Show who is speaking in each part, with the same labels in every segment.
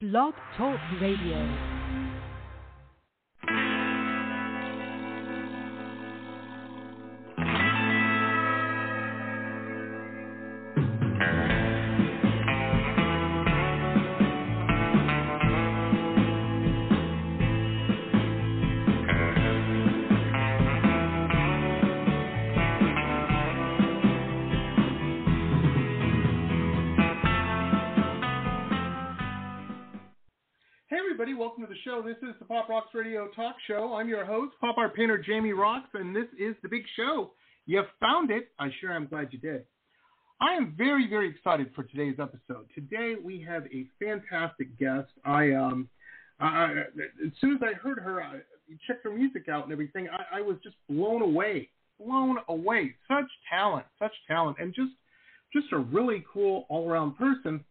Speaker 1: Blog Talk Radio.
Speaker 2: Welcome to the show. This is the Pop Rocks Radio Talk Show. I'm your host, pop art painter Jamie Roxx, and this is the big show. You found it. I sure am glad you did. I am very, very excited for today's episode. Today we have a fantastic guest. I um, I, as soon as I heard her, I checked her music out and everything. I, I was just blown away, blown away. Such talent, such talent, and just just a really cool all-around person.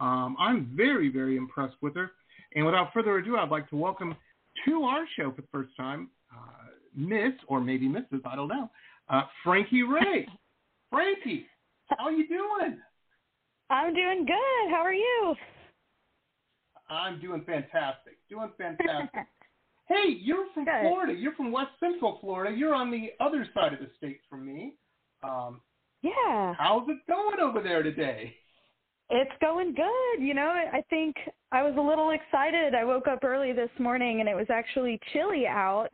Speaker 2: Um, I'm very, very impressed with her. And without further ado, I'd like to welcome to our show for the first time, uh, Miss, or maybe Mrs., I don't know, uh, Frankie Raye. Frankie, how are you doing?
Speaker 3: I'm doing good. How are you?
Speaker 2: I'm doing fantastic. Doing fantastic. hey, you're from
Speaker 3: Good.
Speaker 2: Florida. You're from West Central Florida. You're on the other side of the state from me. Um,
Speaker 3: Yeah,
Speaker 2: how's it going over there today?
Speaker 3: It's going good. You know, I think I was a little excited. I woke up early this morning and it was actually chilly out.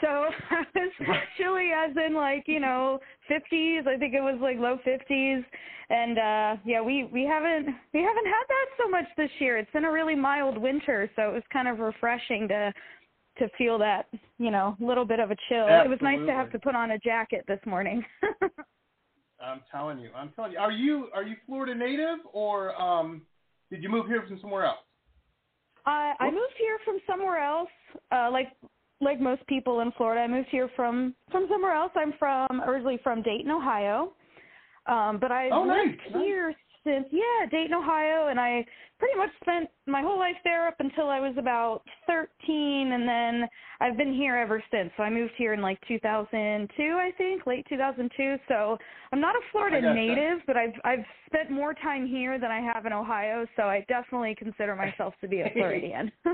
Speaker 3: So I was chilly as in like, you know, 50s. I think it was like low 50s. And uh yeah, we we haven't we haven't had that so much this year. It's been a really mild winter, so it was kind of refreshing to to feel that, you know, little bit of a chill. It was nice to have to put on a jacket this morning.
Speaker 2: I'm telling you. I'm telling you. Are you are you Florida native or um, did you move here from somewhere else?
Speaker 3: I I moved here from somewhere else. Uh, like like most people in Florida, I moved here from from somewhere else. I'm from originally from Dayton, Ohio, um, but I've
Speaker 2: Oh,
Speaker 3: lived
Speaker 2: nice.
Speaker 3: here since yeah Dayton, Ohio, and I pretty much spent my whole life there up until I was about 13, and then I've been here ever since. So I moved here in like 2002, I think, late 2002. So I'm not a Florida
Speaker 2: gotcha.
Speaker 3: native, but I've I've spent more time here than I have in Ohio. So I definitely consider myself to be a Floridian.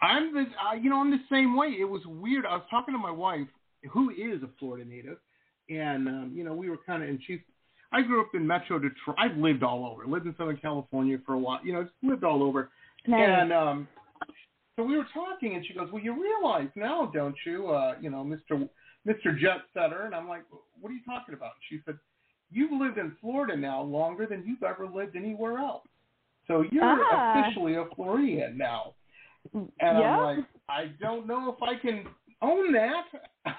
Speaker 2: I'm the uh, you know I'm the same way. It was weird. I was talking to my wife, who is a Florida native, and um, you know we were kind of and she's. I grew up in Metro Detroit. I've lived all over. Lived in Southern California for a while. You know, just lived all over.
Speaker 3: Nice.
Speaker 2: And um, so we were talking, and she goes, "Well, you realize now, don't you? Uh, you know, Mister Mister Jet Setter." And I'm like, "What are you talking about?" And She said, "You've lived in Florida now longer than you've ever lived anywhere else. So you're
Speaker 3: Ah.
Speaker 2: officially a Floridian now." And
Speaker 3: yeah.
Speaker 2: I'm like, I don't know if I can own that.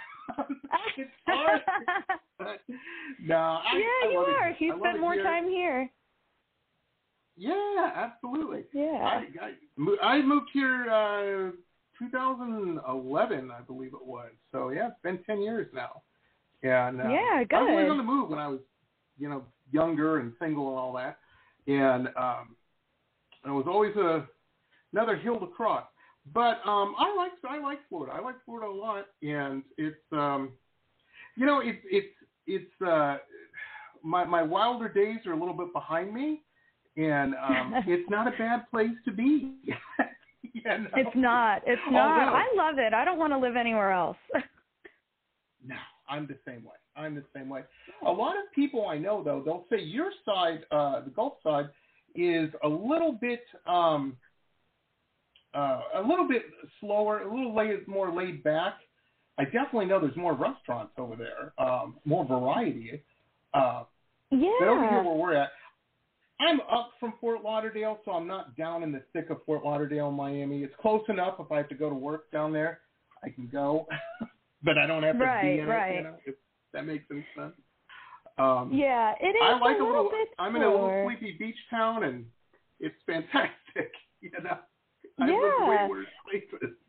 Speaker 2: it's hard. no, I,
Speaker 3: yeah,
Speaker 2: I
Speaker 3: you
Speaker 2: it
Speaker 3: are.
Speaker 2: here.
Speaker 3: You spend more time here.
Speaker 2: Yeah, absolutely.
Speaker 3: Yeah.
Speaker 2: I, I, I moved here uh, 2011, I believe it was. So yeah, it's been 10 years now. And uh,
Speaker 3: Yeah,
Speaker 2: I was always
Speaker 3: good.
Speaker 2: on the move when I was, you know, younger and single and all that. And um, it was always a another hill to cross. But um, I like I like Florida. I like Florida a lot, and it's um, you know it's it's it's uh, my my wilder days are a little bit behind me, and um, it's not a bad place to be. you know?
Speaker 3: It's not. It's not.
Speaker 2: Although-
Speaker 3: I love it. I don't want to live anywhere else.
Speaker 2: No, I'm the same way. I'm the same way. A lot of people I know though, they'll say your side, uh, the Gulf side, is a little bit, um, uh, a little bit slower, a little laid, more laid back. I definitely know there's more restaurants over there, um, more variety. Uh,
Speaker 3: yeah.
Speaker 2: but over here where we're at, I'm up from Fort Lauderdale, so I'm not down in the thick of Fort Lauderdale, Miami. It's close enough. If I have to go to work down there, I can go, but I don't have to
Speaker 3: Right,
Speaker 2: be in it. You know, if that makes any sense. Um,
Speaker 3: yeah, it is
Speaker 2: I like
Speaker 3: a
Speaker 2: a
Speaker 3: little
Speaker 2: little.
Speaker 3: bit
Speaker 2: I'm in a little sleepy beach town, and it's fantastic. You know, I've lived way worse places.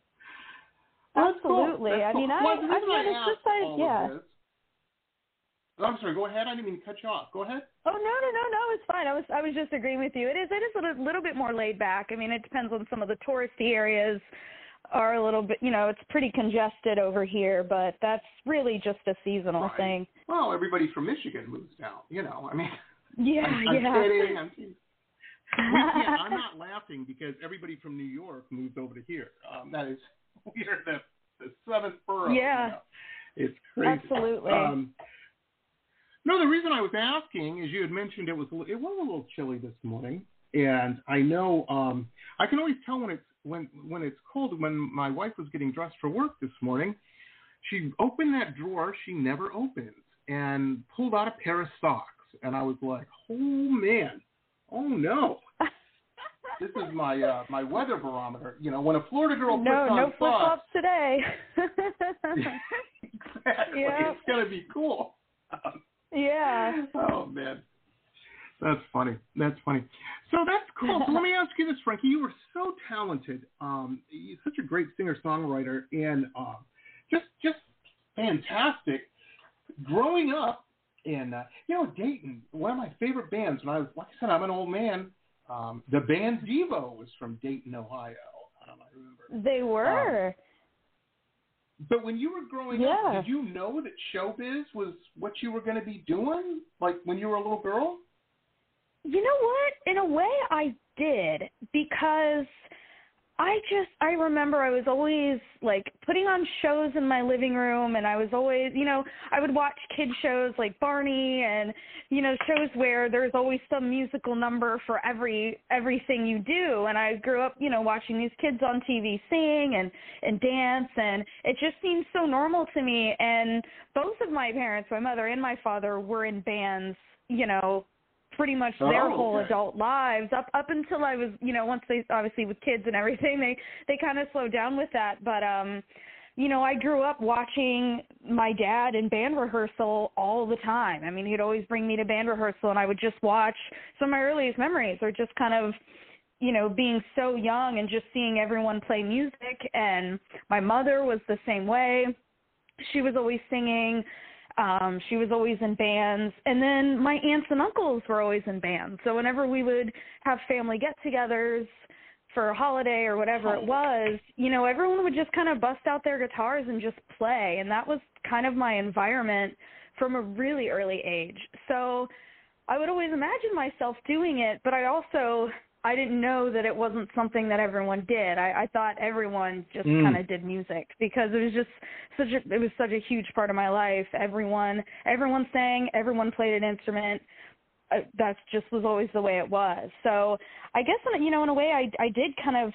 Speaker 2: Well, that's cool.
Speaker 3: Absolutely. I mean,
Speaker 2: Well,
Speaker 3: I-
Speaker 2: reason I
Speaker 3: noticed
Speaker 2: asked
Speaker 3: this side-
Speaker 2: all
Speaker 3: yeah.
Speaker 2: Oh, I'm sorry. Go ahead. I didn't mean to cut you off. Go ahead.
Speaker 3: Oh no no no no! It's fine. I was I was just agreeing with you. It is it is a little, little bit more laid back. I mean, it depends on some of the touristy areas are a little bit. You know, it's pretty congested over here, but that's really just a seasonal
Speaker 2: Right.
Speaker 3: thing.
Speaker 2: Well, everybody from Michigan moves down. You know, I mean,
Speaker 3: Yeah
Speaker 2: I'm, I'm
Speaker 3: yeah.
Speaker 2: kidding. I'm kidding. I'm not laughing because everybody from New York moved over to here. Um, that is, we are the, the seventh borough.
Speaker 3: Yeah.
Speaker 2: You know? It's crazy.
Speaker 3: Absolutely.
Speaker 2: Um, no, the reason I was asking is you had mentioned it was a it was a little chilly this morning, and I know um, I can always tell when it's when when it's cold. When my wife was getting dressed for work this morning, she opened that drawer she never opens and pulled out a pair of socks, and I was like, oh man, oh no. This is my uh, my weather barometer. You know, when a Florida girl puts
Speaker 3: no,
Speaker 2: on
Speaker 3: no flip flops today.
Speaker 2: exactly,
Speaker 3: Yeah.
Speaker 2: it's gonna be cool. Um,
Speaker 3: yeah.
Speaker 2: oh man, that's funny. That's funny. So that's cool. So let me ask you this, Frankie. You were so talented. Um, you're such a great singer songwriter, and um, just just fantastic. Growing up in uh, you know Dayton, one of my favorite bands. When I was like I said, I'm an old man. Um, the band Devo was from Dayton, Ohio. Um, I remember.
Speaker 3: They were.
Speaker 2: But when you were growing
Speaker 3: Yeah.
Speaker 2: up, did you know that showbiz was what you were going to be doing? Like when you were a little girl?
Speaker 3: You know what? In a way, I did because I just I remember I was always like putting on shows in my living room, and I was always you know I would watch kid shows like Barney and you know shows where there's always some musical number for every everything you do, and I grew up you know watching these kids on TV sing and and dance, and it just seemed so normal to me. And both of my parents, my mother and my father, were in bands, you know pretty much their
Speaker 2: Oh,
Speaker 3: whole
Speaker 2: okay.
Speaker 3: adult lives. Up up until I was you know once they obviously with kids and everything they they kind of slowed down with that. But um you know I grew up watching my dad in band rehearsal all the time. I mean he'd always bring me to band rehearsal and I would just watch. Some of my earliest memories are just kind of you know being so young and just seeing everyone play music. And my mother was the same way. She was always singing um she was always in bands. And then my aunts and uncles were always in bands. So whenever we would have family get-togethers for a holiday or whatever it was you know everyone would just kind of bust out their guitars and just play. And that was kind of my environment from a really early age. So i would always imagine myself doing it but i also I didn't know that it wasn't something that everyone did. I, I thought everyone just
Speaker 2: Mm.
Speaker 3: kind of did music because it was just such a it was such a huge part of my life. Everyone everyone sang, everyone played an instrument. Uh, that just was always the way it was. So I guess in, you know in a way I I did kind of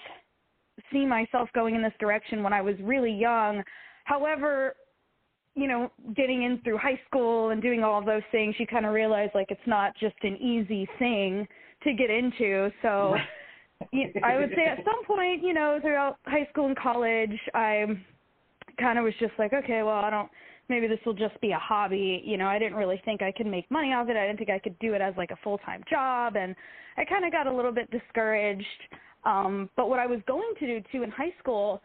Speaker 3: see myself going in this direction when I was really young. However, you know, getting in through high school and doing all those things, you kind of realize like it's not just an easy thing to get into. So I would say at some point, you know, throughout high school and college, I kind of was just like, okay, well, I don't. Maybe this will just be a hobby. You know, I didn't really think I could make money off it. I didn't think I could do it as like a full time job, and I kind of got a little bit discouraged. Um, but what I was going to do too in high school,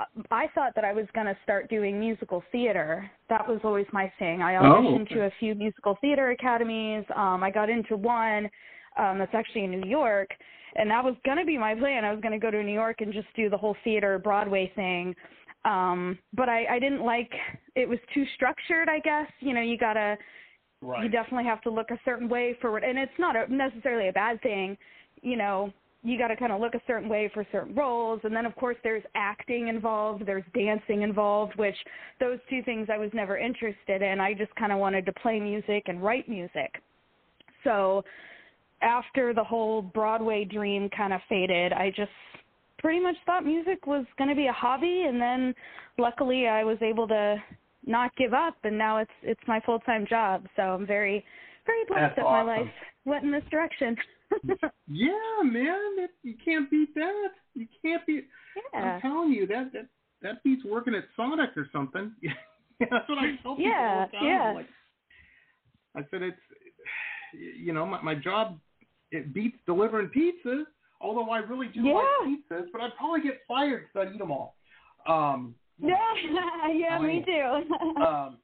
Speaker 3: uh, I thought that I was going to start doing musical theater. That was always my thing. I
Speaker 2: Oh,
Speaker 3: auditioned
Speaker 2: okay.
Speaker 3: to a few musical theater academies. Um, I got into one um, that's actually in New York, and that was going to be my plan. I was going to go to New York and just do the whole theater Broadway thing. Um, but I, I didn't like it was too structured. I guess you know you gotta
Speaker 2: Right.
Speaker 3: you definitely have to look a certain way for it and it's not a, necessarily a bad thing you know you got to kind of look a certain way for certain roles and then of course there's acting involved there's dancing involved which those two things i was never interested in i just kind of wanted to play music and write music so after the whole broadway dream kind of faded i just pretty much thought music was going to be a hobby and then luckily i was able to not give up and now it's it's my full time job so i'm very very blessed
Speaker 2: That's
Speaker 3: that
Speaker 2: awesome.
Speaker 3: my life went in this direction
Speaker 2: Yeah, man, it, you can't beat that. You can't beat.
Speaker 3: yeah
Speaker 2: I'm telling you that that that beats working at Sonic or something. That's what I tell people all the time.
Speaker 3: yeah.
Speaker 2: Like, I said it's, you know, my my job it beats delivering pizzas. Although I really do like pizzas, but I'd probably get fired because I'd eat them all. Um,
Speaker 3: yeah yeah me too
Speaker 2: um,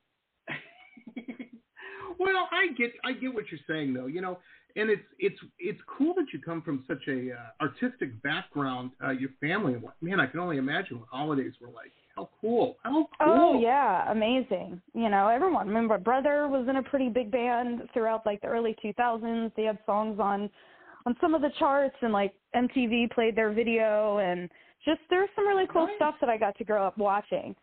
Speaker 2: well, I get I get what you're saying though, you know, and it's it's it's cool that you come from such a uh, artistic background, uh, your family. Man, I can only imagine what holidays were like. How cool! How cool!
Speaker 3: Oh yeah, amazing. You know, everyone. I mean, my brother was in a pretty big band throughout like the early 2000s. They had songs on on some of the charts and like MTV played their video and just there's some really cool
Speaker 2: Nice.
Speaker 3: stuff that I got to grow up watching.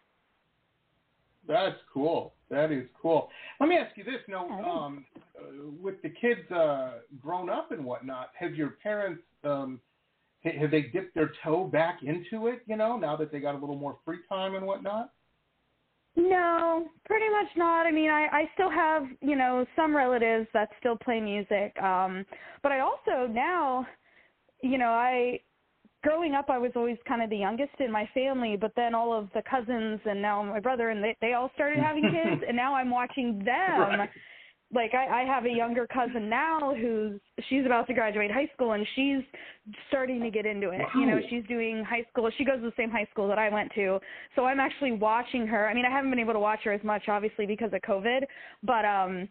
Speaker 2: That's cool. That is cool. Let me ask you this: Now,
Speaker 3: Oh.
Speaker 2: um, uh, with the kids uh, grown up and whatnot, have your parents um, have they dipped their toe back into it? You know, now that they got a little more free time and whatnot.
Speaker 3: No, pretty much not. I mean, I I still have, you know, some relatives that still play music. Um but I also now, you know, I growing up I was always kind of the youngest in my family, but then all of the cousins and now my brother and they they all started having kids and now I'm watching them
Speaker 2: Right.
Speaker 3: Like I, I have a younger cousin now who's she's about to graduate high school and she's starting to get into it. You know, she's doing high school. She goes to the same high school that I went to. So I'm actually watching her. I mean, I haven't been able to watch her as much obviously because of COVID, but um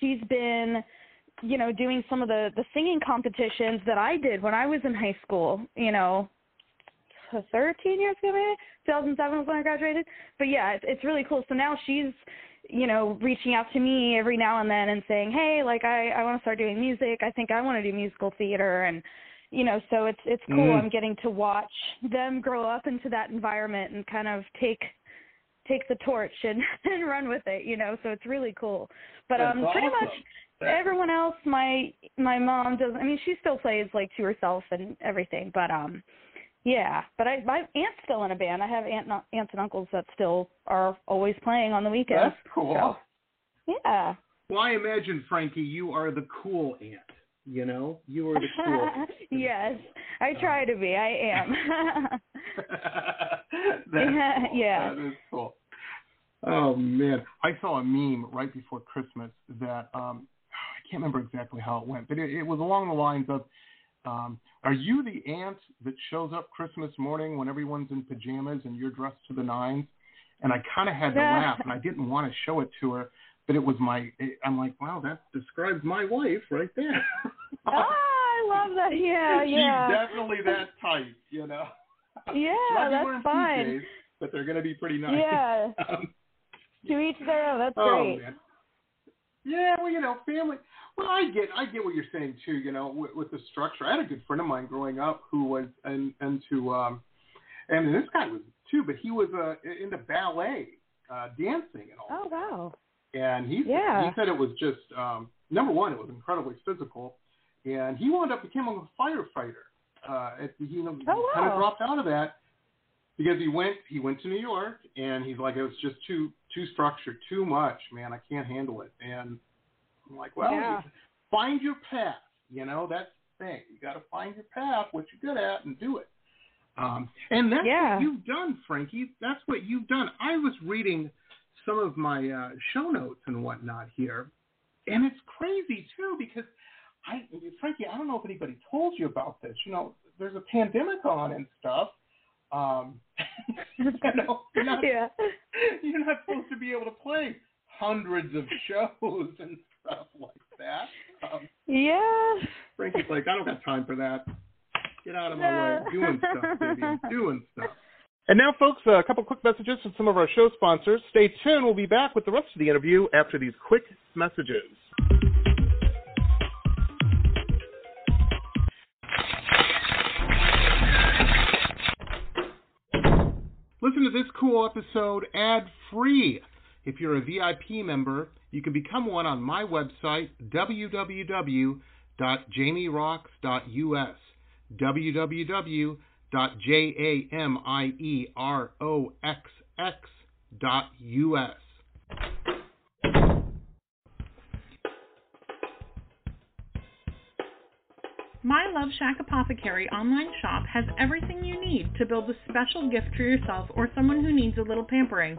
Speaker 3: she's been you know doing some of the the singing competitions that I did when I was in high school, you know, 13 years ago maybe 2007 was when I graduated. But yeah, it's, it's really cool. So now she's you know reaching out to me every now and then and saying, "Hey, like I I want to start doing music. I think I want to do musical theater and you know, so it's it's cool.
Speaker 2: Mm.
Speaker 3: I'm getting to watch them grow up into that environment and kind of take take the torch and and run with it, you know. So it's really cool. But
Speaker 2: That's
Speaker 3: um pretty
Speaker 2: awesome.
Speaker 3: much everyone else my my mom does i mean she still plays like to herself and everything but um yeah but i my aunt's still in a band i have aunt and aunts and uncles that still are always playing on the weekends
Speaker 2: That's cool.
Speaker 3: so, yeah
Speaker 2: Well, I imagine, Frankie, you are the cool aunt. You know, you are the cool. aunt.
Speaker 3: yes i try to be i am
Speaker 2: That's
Speaker 3: Yeah,
Speaker 2: cool.
Speaker 3: yeah.
Speaker 2: That is cool. Oh man, I saw a meme right before Christmas that um I can't remember exactly how it went, but it, it was along the lines of, um, "Are you the aunt that shows up Christmas morning when everyone's in pajamas and you're dressed to the nines? And I kind of had to
Speaker 3: Yeah.
Speaker 2: laugh, and I didn't want to show it to her, but it was my. It, I'm like, "Wow, that describes my wife right there."
Speaker 3: ah i love that yeah yeah.
Speaker 2: She's definitely that type, you know.
Speaker 3: Yeah that's fine
Speaker 2: PJs, but they're going to be pretty nice.
Speaker 3: yeah
Speaker 2: Um,
Speaker 3: to each their own that's
Speaker 2: oh
Speaker 3: great
Speaker 2: man. Yeah, well, you know, family. Well, I get, I get what you're saying too. You know, with, with the structure. I had a good friend of mine growing up who was in, into, um, and this guy was too, but he was uh, into ballet, uh, dancing and all.
Speaker 3: oh wow
Speaker 2: And he
Speaker 3: Yeah.
Speaker 2: he said it was just um, number one, it was incredibly physical, and he wound up becoming a firefighter. Uh, at, he you know,
Speaker 3: Oh,
Speaker 2: kind of dropped out of that because he went he went to New York and he's like it was just too too structured, too much, man. I can't handle it. And I'm like, well,
Speaker 3: Yeah.
Speaker 2: you find your path. You know that's the thing. You got to find your path, what you're good at, and do it. Um, and that's
Speaker 3: Yeah.
Speaker 2: what you've done, Frankie. That's what you've done. I was reading some of my uh, show notes and whatnot here, and it's crazy too because I, Frankie, I don't know if anybody told you about this. You know, there's a pandemic on and stuff. Um, you know, you're not,
Speaker 3: yeah
Speaker 2: you're not supposed to be able to play hundreds of shows and stuff like that. Um,
Speaker 3: yeah
Speaker 2: Frankie's like, I don't got time for that. Get out of my way. I'm doing stuff, baby. I'm doing stuff. And now, folks, a couple quick messages from some of our show sponsors. Stay tuned. We'll be back with the rest of the interview after these quick messages. Listen to this cool episode ad free. If you're a VIP member, you can become one on my website, www.jamieroxx.us. www.jamieroxx.us.
Speaker 4: My Love Shack Apothecary online shop has everything you need to build a special gift for yourself or someone who needs a little pampering.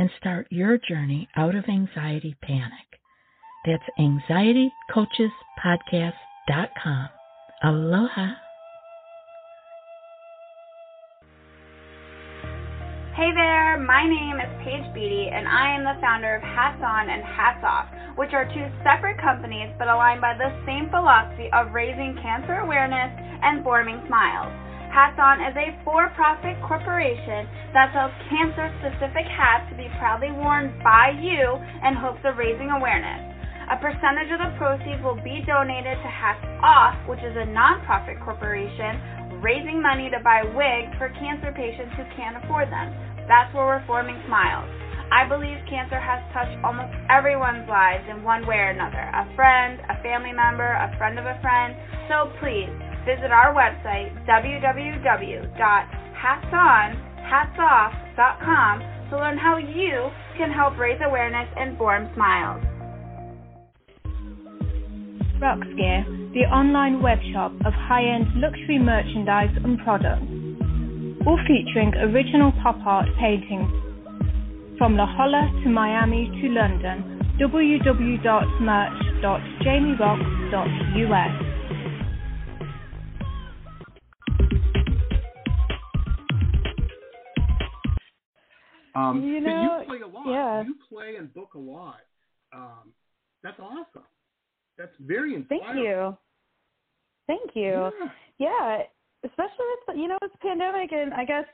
Speaker 5: and start your journey out of anxiety panic. That's anxietycoachespodcast.com. Aloha.
Speaker 6: Hey there, my name is Paige Beatty, and I am the founder of Hats On and Hats Off, which are two separate companies but aligned by the same philosophy of raising cancer awareness and forming smiles. Hats On is a for profit corporation that sells cancer specific hats to be proudly worn by you in hopes of raising awareness. A percentage of the proceeds will be donated to Hats Off, which is a nonprofit corporation raising money to buy wigs for cancer patients who can't afford them. That's where we're forming smiles. I believe cancer has touched almost everyone's lives in one way or another a friend, a family member, a friend of a friend. So please visit our website, www.hatsonhatsoff.com, to learn how you can help raise awareness and form smiles.
Speaker 7: Roxx Gear, the online webshop of high-end luxury merchandise and products, all featuring original pop art paintings from La Jolla to Miami to London. www.merch.jamieroxx.us
Speaker 2: Um,
Speaker 3: You know,
Speaker 2: you play a lot.
Speaker 3: yeah.
Speaker 2: You play and book a lot. Um, that's awesome. That's very inspiring.
Speaker 3: Thank you. Thank you.
Speaker 2: Yeah.
Speaker 3: Yeah, especially with you know it's pandemic, and I guess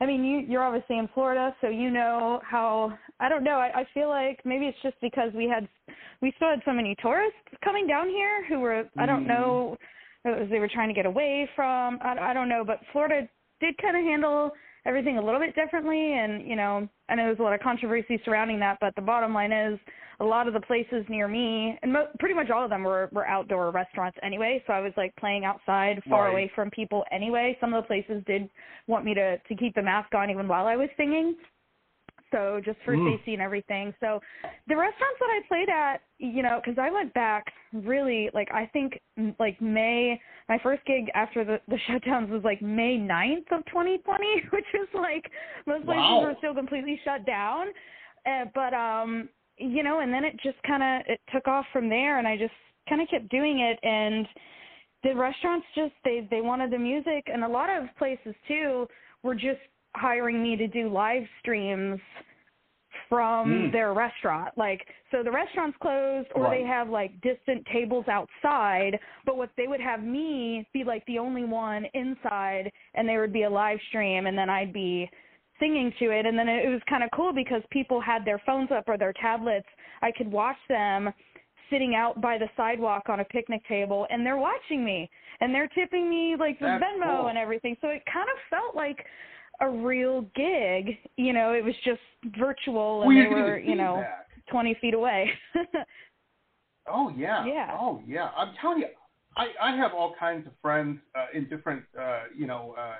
Speaker 3: I mean you you're obviously in Florida, so you know how I don't know. I, I feel like maybe it's just because we had we still had so many tourists coming down here who were I don't
Speaker 2: Mhm.
Speaker 3: know they were trying to get away from I, I don't know, but Florida did kind of handle everything a little bit differently, and you know I know there's a lot of controversy surrounding that, but the bottom line is a lot of the places near me, and mo- pretty much all of them were were outdoor restaurants anyway. So I was like playing outside, far
Speaker 2: Right.
Speaker 3: away from people anyway. Some of the places did want me to to keep the mask on even while I was singing. So just for
Speaker 2: Mm.
Speaker 3: safety and everything. So the restaurants that I played at, you know, because I went back really like I think like May. My first gig after the the shutdowns was like May 9th of 2020, which is like most places
Speaker 2: Wow.
Speaker 3: were still completely shut down. Uh, but um, you know, and then it just kind of it took off from there, and I just kind of kept doing it, and the restaurants just they they wanted the music, and a lot of places too were just hiring me to do live streams from
Speaker 2: Mm.
Speaker 3: their restaurant. Like so the restaurant's closed or they have like distant tables outside, but what they would have me be like the only one inside and there would be a live stream and then I'd be singing to it and then it was kind of cool because people had their phones up or their tablets. I could watch them sitting out by the sidewalk on a picnic table and they're watching me and they're tipping me like the Venmo
Speaker 2: cool.
Speaker 3: and everything. So it kind of felt like a real gig. You know, it was just virtual and
Speaker 2: Well,
Speaker 3: they were, you know. 20 feet away.
Speaker 2: Oh yeah.
Speaker 3: Yeah.
Speaker 2: Oh yeah. I'm telling you, I I have all kinds of friends uh, in different uh, you know uh,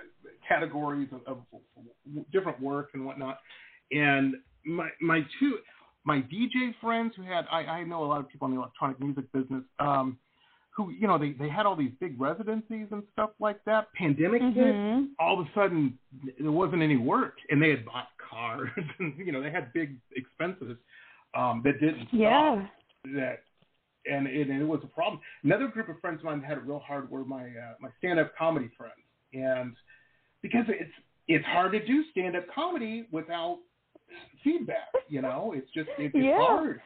Speaker 2: categories of, of different work and whatnot, and my my two my DJ friends who had I I know a lot of people in the electronic music business um who you know they they had all these big residencies and stuff like that. Pandemic hit,
Speaker 3: Mhm.
Speaker 2: all of a sudden there wasn't any work, and they had bought cars, and you know they had big expenses um, that didn't stop.
Speaker 3: Yeah.
Speaker 2: That and it, and it was a problem. Another group of friends of mine that had it real hard were my uh, my stand up comedy friends, and because it's it's hard to do stand up comedy without feedback. You know, it's just it's, it's
Speaker 3: Yeah.
Speaker 2: hard.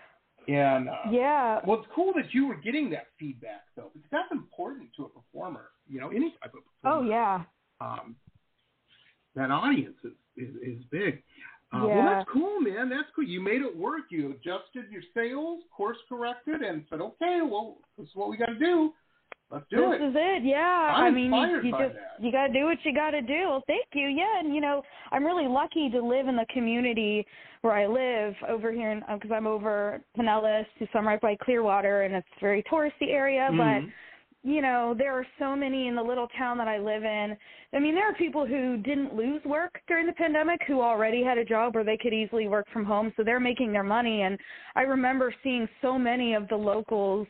Speaker 2: And uh,
Speaker 3: Yeah.
Speaker 2: well, it's cool that you were getting that feedback though, because that's important to a performer. You know, any type of
Speaker 3: Oh yeah.
Speaker 2: Um, that audience is is, is big. Uh,
Speaker 3: Yeah.
Speaker 2: Well, that's cool, man. That's cool. You made it work. You adjusted your sales, course corrected, and said, okay, well, this is what we got to do. Let's do it.
Speaker 3: this
Speaker 2: it.
Speaker 3: is it. Yeah.
Speaker 2: I'm
Speaker 3: I mean, you, you just
Speaker 2: that.
Speaker 3: you got to do what you got to do. Well, thank you. Yeah, and you know, I'm really lucky to live in the community where I live over here because I'm over Pinellas, so I'm right by Clearwater, and it's a very touristy area.
Speaker 2: Mhm.
Speaker 3: But you know, there are so many in the little town that I live in. I mean, there are people who didn't lose work during the pandemic who already had a job where they could easily work from home, so they're making their money. And I remember seeing so many of the locals,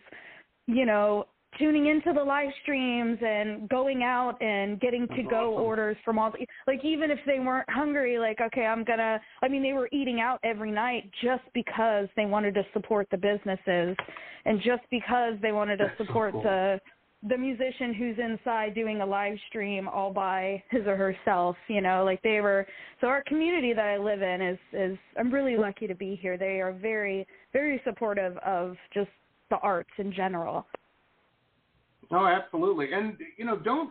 Speaker 3: you know, tuning into the live streams and going out and getting to go
Speaker 2: awesome.
Speaker 3: orders from all the, like even if they weren't hungry like okay I'm to I mean they were eating out every night just because they wanted to support the businesses and just because they wanted to
Speaker 2: That's so
Speaker 3: support
Speaker 2: cool.
Speaker 3: the the musician who's inside doing a live stream all by his or herself you know like they were so our community that i live in is is i'm really lucky to be here they are very very supportive of just the arts in general
Speaker 2: Oh, absolutely. And you know, don't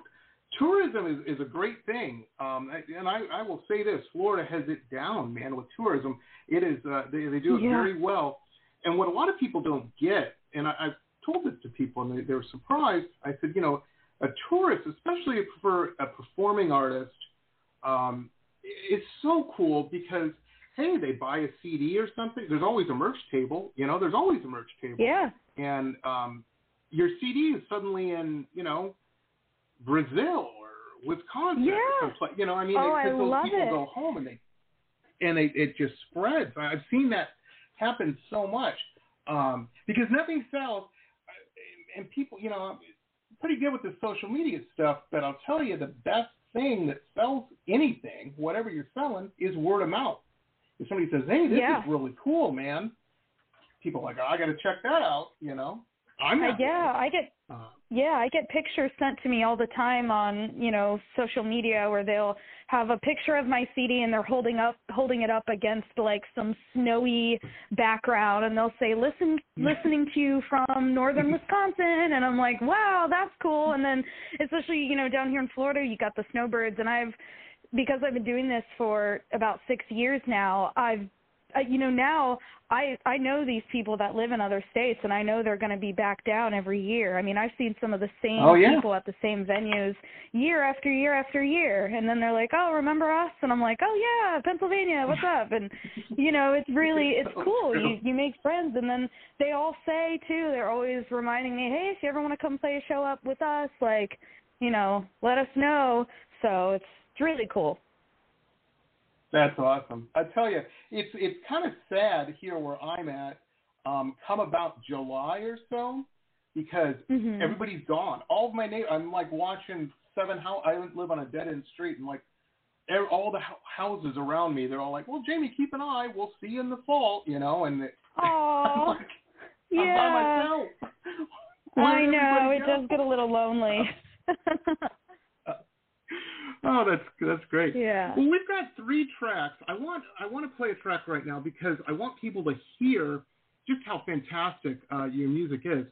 Speaker 2: tourism is, is a great thing. Um, and I, I will say this: Florida has it down, man, with tourism. It is uh, they they do it
Speaker 3: Yeah.
Speaker 2: very well. And what a lot of people don't get, and I, I've told this to people, and they, they were surprised. I said, you know, a tourist, especially for a performing artist, um, it's so cool because hey, they buy a CD or something. There's always a merch table. You know, there's always a merch table
Speaker 3: yeah
Speaker 2: and um, your CD is suddenly in, you know, Brazil or Wisconsin.
Speaker 3: Yeah.
Speaker 2: Or someplace. You know, I mean,
Speaker 3: Oh, I
Speaker 2: those
Speaker 3: love
Speaker 2: people
Speaker 3: it.
Speaker 2: go home and they and they it just spreads. I've seen that happen so much um, because nothing sells, uh, and people, you know, I'm pretty good with the social media stuff. But I'll tell you, the best thing that sells anything, whatever you're selling, is word of mouth. If somebody says, "Hey, this
Speaker 3: Yeah.
Speaker 2: is really cool, man," people are like, oh, "I got to check that out," you know. I'm not
Speaker 3: yeah i get
Speaker 2: uh,
Speaker 3: Yeah, I get pictures sent to me all the time on, you know, social media where they'll have a picture of my CD and they're holding up holding it up against like some snowy background and they'll say, "Listen listening to you from northern Wisconsin." And I'm like, "Wow, that's cool." And then especially, you know, down here in Florida, you got the snowbirds and I've because I've been doing this for about 6 years now, I've Uh, you know now I I know these people that live in other states and I know they're going to be back down every year. I mean, I've seen some of the same
Speaker 2: Oh, yeah.
Speaker 3: people at the same venues year after year after year and then they're like, "Oh, remember us?" and I'm like, "Oh yeah, Pennsylvania, what's up?" and you know, it's really it's cool. You you make friends and then they all say too, they're always reminding me, "Hey, if you ever want to come play a show up with us, like, you know, let us know." So, it's it's really cool.
Speaker 2: That's awesome. I tell you, it's it's kind of sad here where I'm at. Um, come about July or so, because
Speaker 3: Mhm.
Speaker 2: everybody's gone. All of my neighbors, I'm like watching seven house. I live on a dead end street, and like ev- all the hou- houses around me, they're all like, "Well, Jamie, keep an eye. We'll see you in the fall," you know. And it, I'm
Speaker 3: Aw.
Speaker 2: like, I'm
Speaker 3: Yeah.
Speaker 2: by myself.
Speaker 3: I know it
Speaker 2: go?
Speaker 3: does get a little lonely.
Speaker 2: Oh, that's that's great.
Speaker 3: yeah.
Speaker 2: Well, we've got three tracks. I want I want to play a track right now because I want people to hear just how fantastic uh, your music is.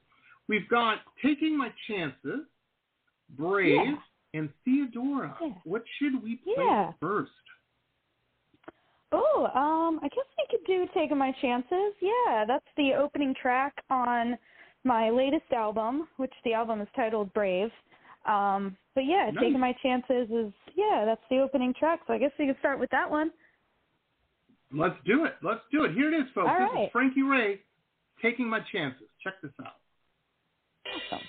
Speaker 2: We've got "Taking My Chances," "Brave,"
Speaker 3: Yeah.
Speaker 2: and "Theodora."
Speaker 3: Yeah.
Speaker 2: What should we play
Speaker 3: Yeah.
Speaker 2: first?
Speaker 3: Oh, um, I guess we could do "Taking My Chances." Yeah, that's the opening track on my latest album, which the album is titled "Brave." Um, but yeah,
Speaker 2: Nice.
Speaker 3: "Taking My Chances" is yeah, that's the opening track. So I guess we could start with that one.
Speaker 2: Let's do it. Let's do it. Here it is, folks.
Speaker 3: All
Speaker 2: this is. Frankie Raye, "Taking My Chances." Check this out.
Speaker 3: Awesome.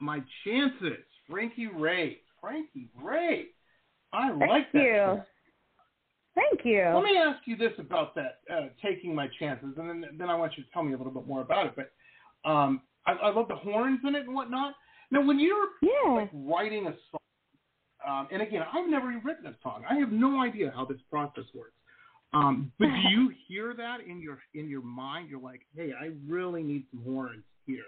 Speaker 2: My chances. Frankie Raye. Frankie Raye. I
Speaker 3: Thank
Speaker 2: like that.
Speaker 3: Thank you.
Speaker 2: Song.
Speaker 3: Thank you.
Speaker 2: Let me ask you this about that, uh, taking my chances, and then then I want you to tell me a little bit more about it. But um, I, I love the horns in it and whatnot. Now, when you're
Speaker 3: yeah.
Speaker 2: like writing a song, um, and again, I've never written a song. I have no idea how this process works. Um, but do you hear that in your in your mind? You're like, hey, I really need some horns here.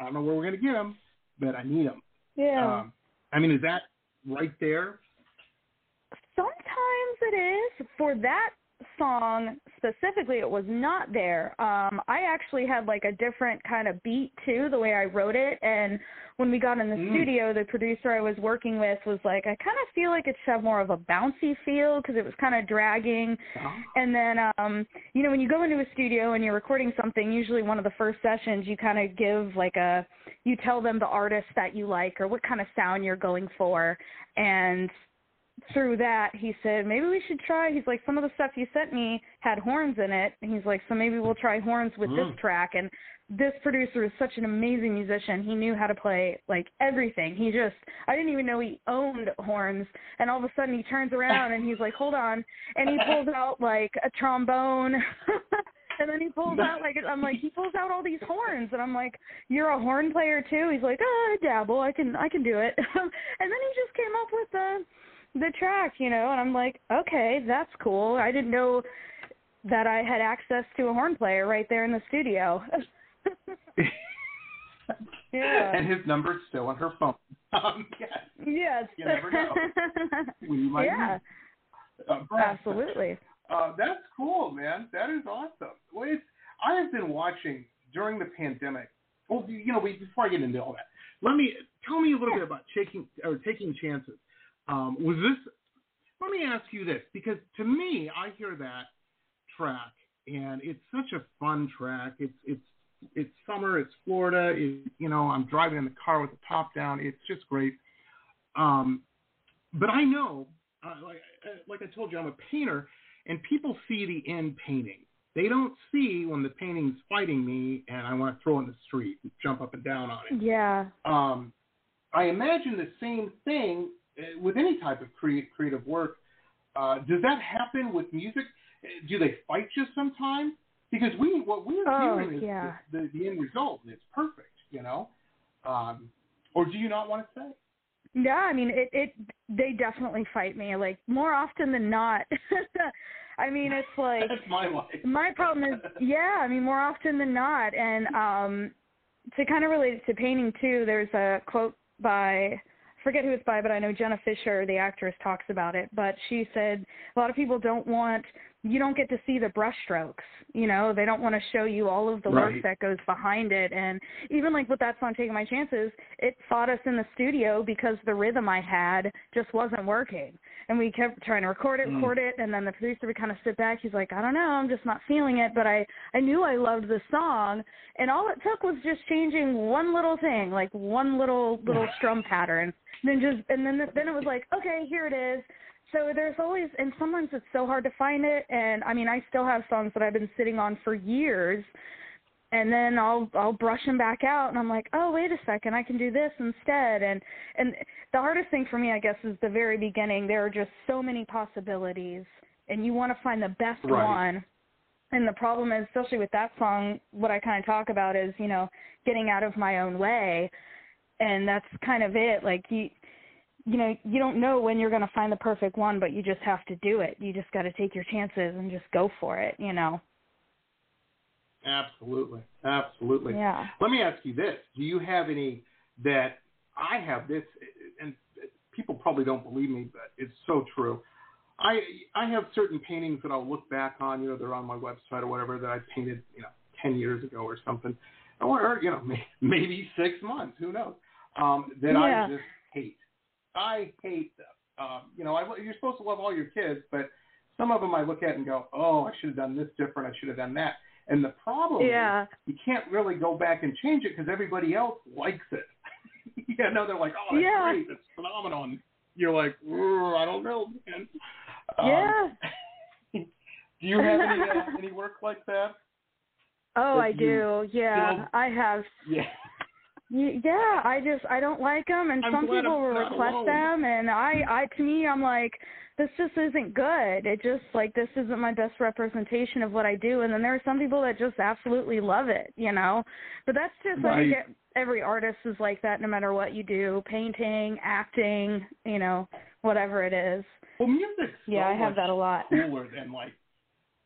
Speaker 2: I don't know where we're gonna get them, but I need them.
Speaker 3: Yeah.
Speaker 2: Um, I mean, is that right there?
Speaker 3: Sometimes it is. For that song specifically, it was not there. Um, I actually had like a different kind of beat too, the way I wrote it. And when we got in the
Speaker 2: Mm.
Speaker 3: studio, the producer I was working with was like, I kind of feel like it should have more of a bouncy feel because it was kind of dragging. And then, um, you know, when you go into a studio and you're recording something, usually one of the first sessions, you kind of give like a, you tell them the artist that you like or what kind of sound you're going for. And through that, he said, maybe we should try. He's like, some of the stuff you sent me had horns in it. And he's like, so maybe we'll try horns with
Speaker 2: Mm.
Speaker 3: this track. And this producer is such an amazing musician. He knew how to play like everything. He just, I didn't even know he owned horns. And all of a sudden he turns around and he's like, hold on. And he pulls out like a trombone. and then he pulls out like, I'm like, he pulls out all these horns. And I'm like, you're a horn player too? He's like, oh, I dabble. I can, I can do it. and then he just came up with the, the track, you know, and I'm like, okay, that's cool. I didn't know that I had access to a horn player right there in the studio. yeah.
Speaker 2: and his number's still on her phone. Um, yes.
Speaker 3: Yes.
Speaker 2: You never know. you might
Speaker 3: yeah.
Speaker 2: Uh,
Speaker 3: Absolutely.
Speaker 2: Uh, that's cool, man. That is awesome. Well, it's, I have been watching during the pandemic. Well, you know, we, before I get into all that, let me tell me a little bit about taking or taking chances. Um, was this? Let me ask you this, because to me, I hear that track, and it's such a fun track. It's it's it's summer. It's Florida. It, you know, I'm driving in the car with the top down. It's just great. Um, but I know, uh, like uh, like I told you, I'm a painter, and people see the end painting. They don't see when the painting's fighting me, and I want to throw it in the street, and jump up and down on it.
Speaker 3: Yeah.
Speaker 2: Um, I imagine the same thing with any type of crea- creative work. Uh, does that happen with music? Uh, Do they fight you sometimes? Because we what we're
Speaker 3: Oh,
Speaker 2: hearing is
Speaker 3: yeah.
Speaker 2: the, the, the end result, and it's perfect, you know. Um, or do you not want to say?
Speaker 3: Yeah, I mean it it they definitely fight me like more often than not. I mean it's like
Speaker 2: That's my life.
Speaker 3: my problem is yeah, I mean more often than not and um to kind of relate it to painting too, there's a quote by forget who it's by, but I know Jenna Fischer, the actress, talks about it. But she said a lot of people don't want you don't get to see the brushstrokes. You know, they don't want to show you all of the work that goes behind it. And even like with that song, "Taking My Chances," it fought us in the studio because the rhythm I had just wasn't working, and we kept trying to record it,
Speaker 2: Mm.
Speaker 3: record it, and then the producer would kind of sit back. He's like, "I don't know, I'm just not feeling it," but I I knew I loved the song, and all it took was just changing one little thing, like one little little strum pattern. And then just and then then it was like, okay, here it is. So there's always, and sometimes it's so hard to find it. And I mean, I still have songs that I've been sitting on for years, and then I'll I'll brush them back out, and I'm like, oh wait a second, I can do this instead. And and the hardest thing for me, I guess, is the very beginning. There are just so many possibilities, and you want to find the best
Speaker 2: Right.
Speaker 3: one. And the problem is, especially with that song, what I kind of talk about is, you know, getting out of my own way, and that's kind of it. Like you you know, you don't know when you're going to find the perfect one, but you just have to do it. You just got to take your chances and just go for it, you know.
Speaker 2: Absolutely, absolutely.
Speaker 3: Yeah.
Speaker 2: Let me ask you this: Do you have any that I have this, and people probably don't believe me, but it's so true. I I have certain paintings that I'll look back on. You know, they're on my website or whatever that I painted, you know, ten years ago or something, or, or you know, maybe six months. Who knows? Um, that
Speaker 3: Yeah.
Speaker 2: I just hate. I hate them. Um, you know, I, you're supposed to love all your kids, but some of them I look at and go, "Oh, I should have done this different. I should have done that." And the problem is
Speaker 3: Yeah.
Speaker 2: you can't really go back and change it because everybody else likes it. yeah, no, they're like, oh, that's
Speaker 3: Yeah.
Speaker 2: great, that's phenomenal. And you're like, "Ooh, I don't know, man. Um,
Speaker 3: yeah.
Speaker 2: do you have any uh, any work like that?
Speaker 3: Oh,
Speaker 2: that
Speaker 3: I do. Yeah,
Speaker 2: feel-
Speaker 3: I have.
Speaker 2: Yeah.
Speaker 3: Y- Yeah, I just I don't like them, and
Speaker 2: I'm
Speaker 3: some people will request
Speaker 2: alone.
Speaker 3: them, and I I to me I'm like this just isn't good. It just like this isn't my best representation of what I do, and then there are some people that just absolutely love it, you know. But that's just I
Speaker 2: Right.
Speaker 3: think every artist is like that, no matter what you do, painting, acting, you know, whatever it is.
Speaker 2: Well, music's so
Speaker 3: Yeah, I have that a lot.
Speaker 2: cooler than like,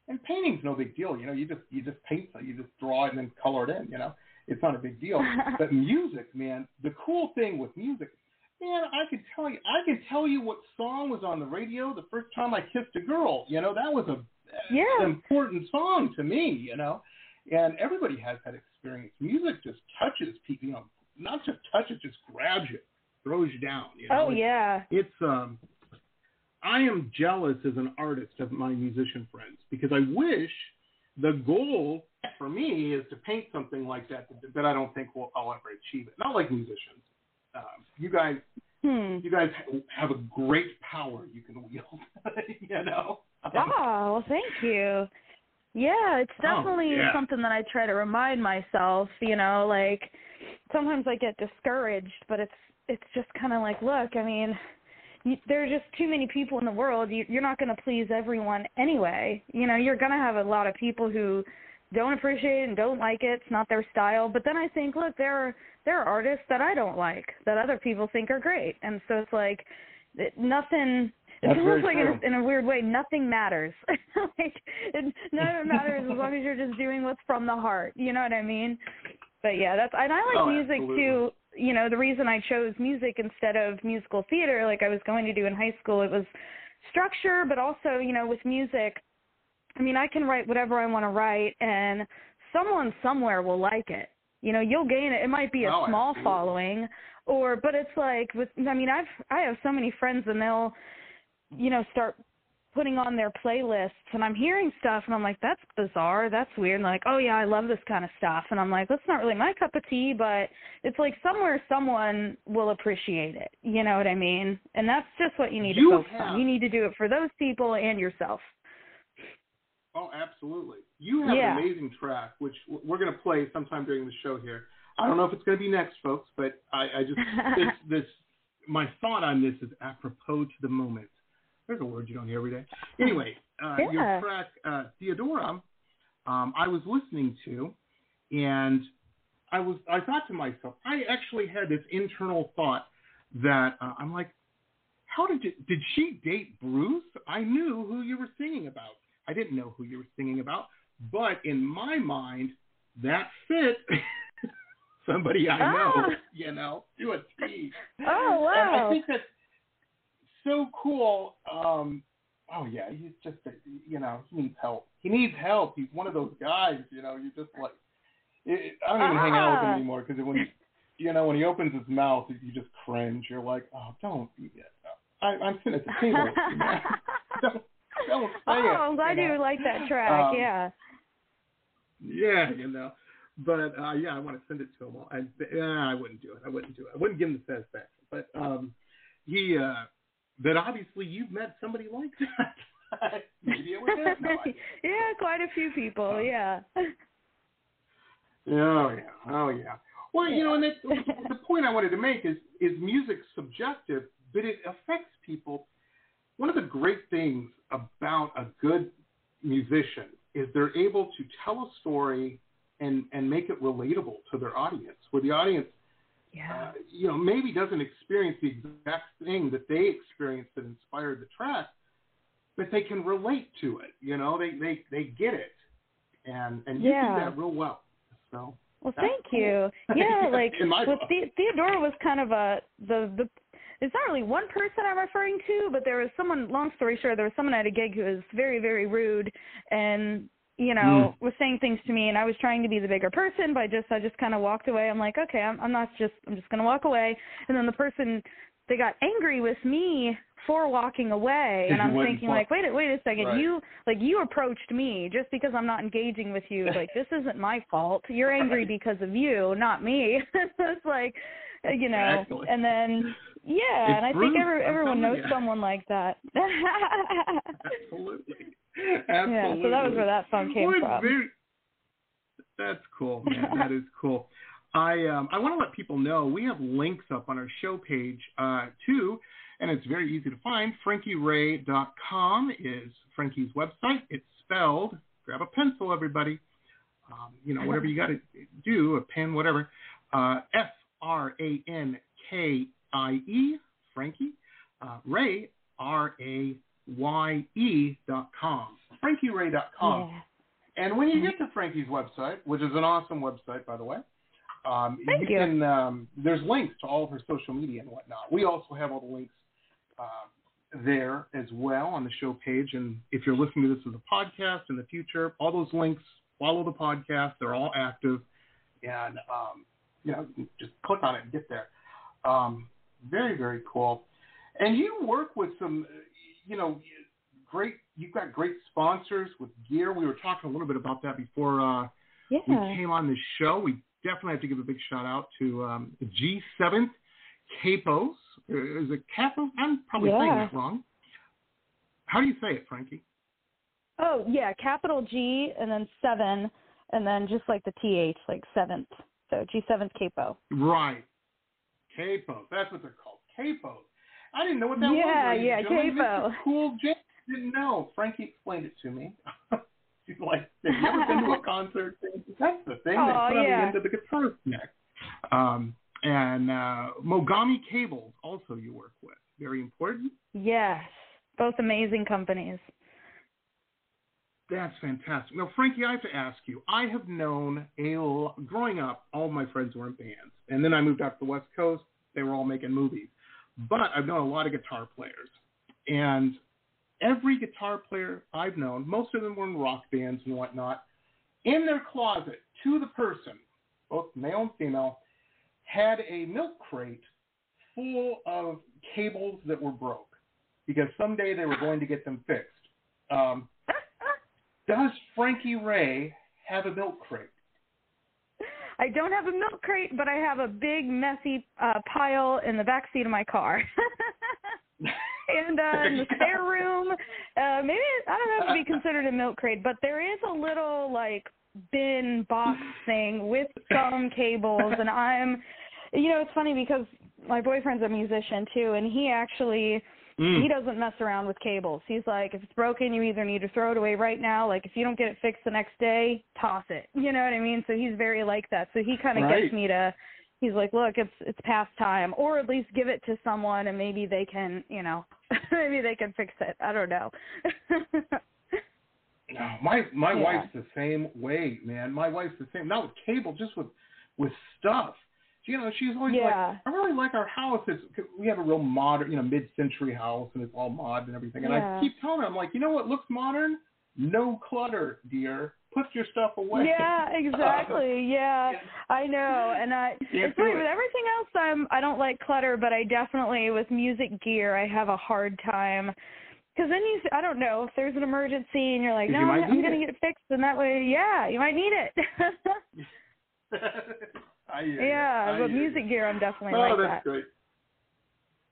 Speaker 2: and painting's no big deal. You know, you just you just paint, so you just draw it and then color it in. You know, it's not a big deal. but music, man, the cool thing with music, man, I could tell you, I could tell you what song was on the radio the first time I kissed a girl. You know, that was a
Speaker 3: Yeah.
Speaker 2: an important song to me. You know, and everybody has that experience. Music just touches people. You know, not just touches, just grabs you, throws you down. You know?
Speaker 3: Oh
Speaker 2: It's-
Speaker 3: yeah.
Speaker 2: it's um I am jealous as an artist of my musician friends because I wish the goal for me is to paint something like that that, that I don't think will I'll ever achieve it. Not like musicians. Um, you guys,
Speaker 3: Hmm.
Speaker 2: you guys have a great power you can wield. you know. Um,
Speaker 3: Oh, well, thank you. Yeah, it's
Speaker 2: Oh,
Speaker 3: definitely
Speaker 2: yeah.
Speaker 3: something that I try to remind myself, you know, like sometimes I get discouraged, but it's it's just kind of like, look, I mean, you, there are just too many people in the world. You, you're not going to please everyone anyway. You know, you're going to have a lot of people who don't appreciate it and don't like it. It's not their style. But then I think, look, there are there are artists that I don't like that other people think are great, and so it's like it, nothing.
Speaker 2: That's
Speaker 3: It's almost
Speaker 2: very
Speaker 3: like in a, in a weird way, nothing matters. like it, none of it matters as long as you're just doing what's from the heart. You know what I mean? But yeah, that's and I like
Speaker 2: Oh,
Speaker 3: music
Speaker 2: absolutely.
Speaker 3: too. You know, the reason I chose music instead of musical theater, like I was going to do in high school, it was structure, but also, you know, with music, I mean, I can write whatever I want to write, and someone somewhere will like it. You know, you'll gain it. It might be a
Speaker 2: Oh,
Speaker 3: small
Speaker 2: absolutely.
Speaker 3: following, or but it's like with. I mean, I've I have so many friends, and they'll, you know, start putting on their playlists, and I'm hearing stuff, and I'm like, that's bizarre, that's weird. And like, oh yeah, I love this kind of stuff, and I'm like, that's not really my cup of tea, but it's like somewhere someone will appreciate it. You know what I mean? And that's just what you need
Speaker 2: You
Speaker 3: to focus
Speaker 2: have-
Speaker 3: on. You need to do it for those people and yourself.
Speaker 2: Oh, absolutely. You have
Speaker 3: Yeah.
Speaker 2: an amazing track, which we're going to play sometime during the show here. I don't know if it's going to be next, folks, but I, I just this this my thought on this is apropos to the moment. There's a word you don't hear every day. Anyway, uh,
Speaker 3: Yeah.
Speaker 2: your track uh, Theodora, um, I was listening to, and I was I thought to myself, I actually had this internal thought that uh, I'm like, how did you, did she date Bruce? I knew who you were singing about. I didn't know who you were singing about, but in my mind, that fit somebody I know,
Speaker 3: Ah.
Speaker 2: you know, to a T.
Speaker 3: Oh
Speaker 2: And I
Speaker 3: wow.
Speaker 2: think that's so cool. Um, oh yeah, he's just, a, you know, he needs help. He needs help. He's one of those guys, you know. You just like, it, I don't even hang out with him
Speaker 3: Ah.
Speaker 2: anymore because when, he, you know, when he opens his mouth, you just cringe. You're like, oh, don't do that. I, I'm sitting at the table. you know? don't, don't say
Speaker 3: oh,
Speaker 2: it.
Speaker 3: I'm glad
Speaker 2: you, know?
Speaker 3: you like that track.
Speaker 2: Um,
Speaker 3: yeah.
Speaker 2: Yeah, you know. But uh, yeah, I want to send it to him. All. I, uh, I wouldn't do it. I wouldn't do it. I wouldn't give him the satisfaction. But um, he, uh, but obviously you've met somebody like that. Maybe it was. No,
Speaker 3: yeah, quite a few people.
Speaker 2: Uh,
Speaker 3: yeah.
Speaker 2: Oh yeah, oh yeah. Well, you know, and that, the point I wanted to make is is music subjective, but it affects people. One of the great things about a good musician is they're able to tell a story and and make it relatable to their audience, where the audience,
Speaker 3: Yeah.
Speaker 2: uh, you know, maybe doesn't experience the exact thing that they experienced that inspired the track, but they can relate to it. You know, they they they get it, and and you
Speaker 3: Yeah.
Speaker 2: do that real well. So
Speaker 3: Well, thank
Speaker 2: cool.
Speaker 3: you. Yeah, like with the- Theodora was kind of a the the. It's not really one person I'm referring to, but there was someone. Long story short, there was someone at a gig who was very very rude, and you know was saying things to me, and I was trying to be the bigger person, but I just I just kind of walked away. I'm like, okay, I'm I'm not just I'm just gonna walk away, and then the person they got angry with me for walking away, and I'm thinking
Speaker 2: walk-
Speaker 3: like, wait a wait a second,
Speaker 2: Right.
Speaker 3: you like you approached me just because I'm not engaging with you. Like this isn't my fault. You're angry
Speaker 2: Right.
Speaker 3: because of you, not me. it's like, uh, you know,
Speaker 2: Exactly.
Speaker 3: and then yeah,
Speaker 2: It's
Speaker 3: and I think every, everyone knows
Speaker 2: you.
Speaker 3: someone like that.
Speaker 2: absolutely,
Speaker 3: yeah, so that was where that song came from.
Speaker 2: very- that's cool, man. that is cool. I um, I want to let people know we have links up on our show page uh, too, and it's very easy to find. FrankieRaye.com is Frankie's website. It's spelled. Grab a pencil, everybody. Um, you know, whatever you got to do, a pen, whatever. Uh, F R A N K I E, Frankie. Uh, Raye, R A Y E dot com. FrankieRaye.com.
Speaker 3: Yeah.
Speaker 2: And when you get to Frankie's website, which is an awesome website, by the way, um,
Speaker 3: Thank you.
Speaker 2: can. Um, there's links to all of her social media and whatnot. We also have all the links uh, there as well on the show page. And if you're listening to this as a podcast in the future, all those links follow the podcast. They're all active, and um, you know, just click on it and get there. Um, very, very cool. And you work with some, you know, great. You've got great sponsors with gear. We were talking a little bit about that before uh, we came on the show. We definitely have to give a big shout out to um, G7 Capos. Is it Capos? I'm probably saying
Speaker 3: Yeah.
Speaker 2: that wrong. How do you say it, Frankie?
Speaker 3: Oh yeah, capital G and then seven, and then just like the th, like seventh. So G seventh capo.
Speaker 2: Right. Capos. That's what they're called. Capos. I didn't know what that was.
Speaker 3: Yeah, yeah,
Speaker 2: and gentlemen.
Speaker 3: capo.
Speaker 2: Mr. Cool James didn't know. Frankie explained it to me. She's like, have you ever been to a concert? That's the thing.
Speaker 3: Oh,
Speaker 2: they put on
Speaker 3: yeah.
Speaker 2: the end of the guitar neck. Um, and uh, Mogami Cables also you work with. Very important.
Speaker 3: Yes, both amazing companies.
Speaker 2: That's fantastic. Now, Frankie, I have to ask you. I have known a growing up, all my friends were in bands, and then I moved out to the West Coast. They were all making movies, but I've known a lot of guitar players, and every guitar player I've known, most of them were in rock bands and whatnot. In their closet, to the person, both male and female, had a milk crate full of cables that were broke because someday they were going to get them fixed. Um, does Frankie Raye have a milk crate?
Speaker 3: I don't have a milk crate, but I have a big messy uh, pile in the back seat of my car. and uh, in the spare room, uh, maybe I don't know if it'd be considered a milk crate, but there is a little like bin box thing with some cables, and I'm, you know, it's funny because my boyfriend's a musician too, and he actually Mm. He doesn't mess around with cables. He's like, if it's broken, you either need to throw it away right now. Like, if you don't get it fixed the next day, toss it. You know what I mean? So he's very like that. So he kind of right. gets me to. He's like, look, it's it's past time, or at least give it to someone, and maybe they can, you know, maybe they can fix it. I don't know.
Speaker 2: no, my my yeah. wife's the same way, man. My wife's the same. Not with cable, just with with stuff you know, she's always
Speaker 3: yeah.
Speaker 2: like, I really like our house. It's we have a real modern, you know, mid-century house, and it's all mod and everything. And
Speaker 3: yeah.
Speaker 2: I keep telling her, I'm like, you know what looks modern? No clutter, dear. Put your stuff away.
Speaker 3: Yeah, exactly. yeah, I know. And I, it's funny with everything else. I'm I don't like clutter, but I definitely with music gear, I have a hard time. Because then you, I don't know, if there's an emergency and you're like, no, I'm, I'm going to get it fixed, and that way, yeah, you might need it.
Speaker 2: I
Speaker 3: yeah,
Speaker 2: I
Speaker 3: but music gear, I'm definitely
Speaker 2: oh,
Speaker 3: like
Speaker 2: that's
Speaker 3: that.
Speaker 2: great.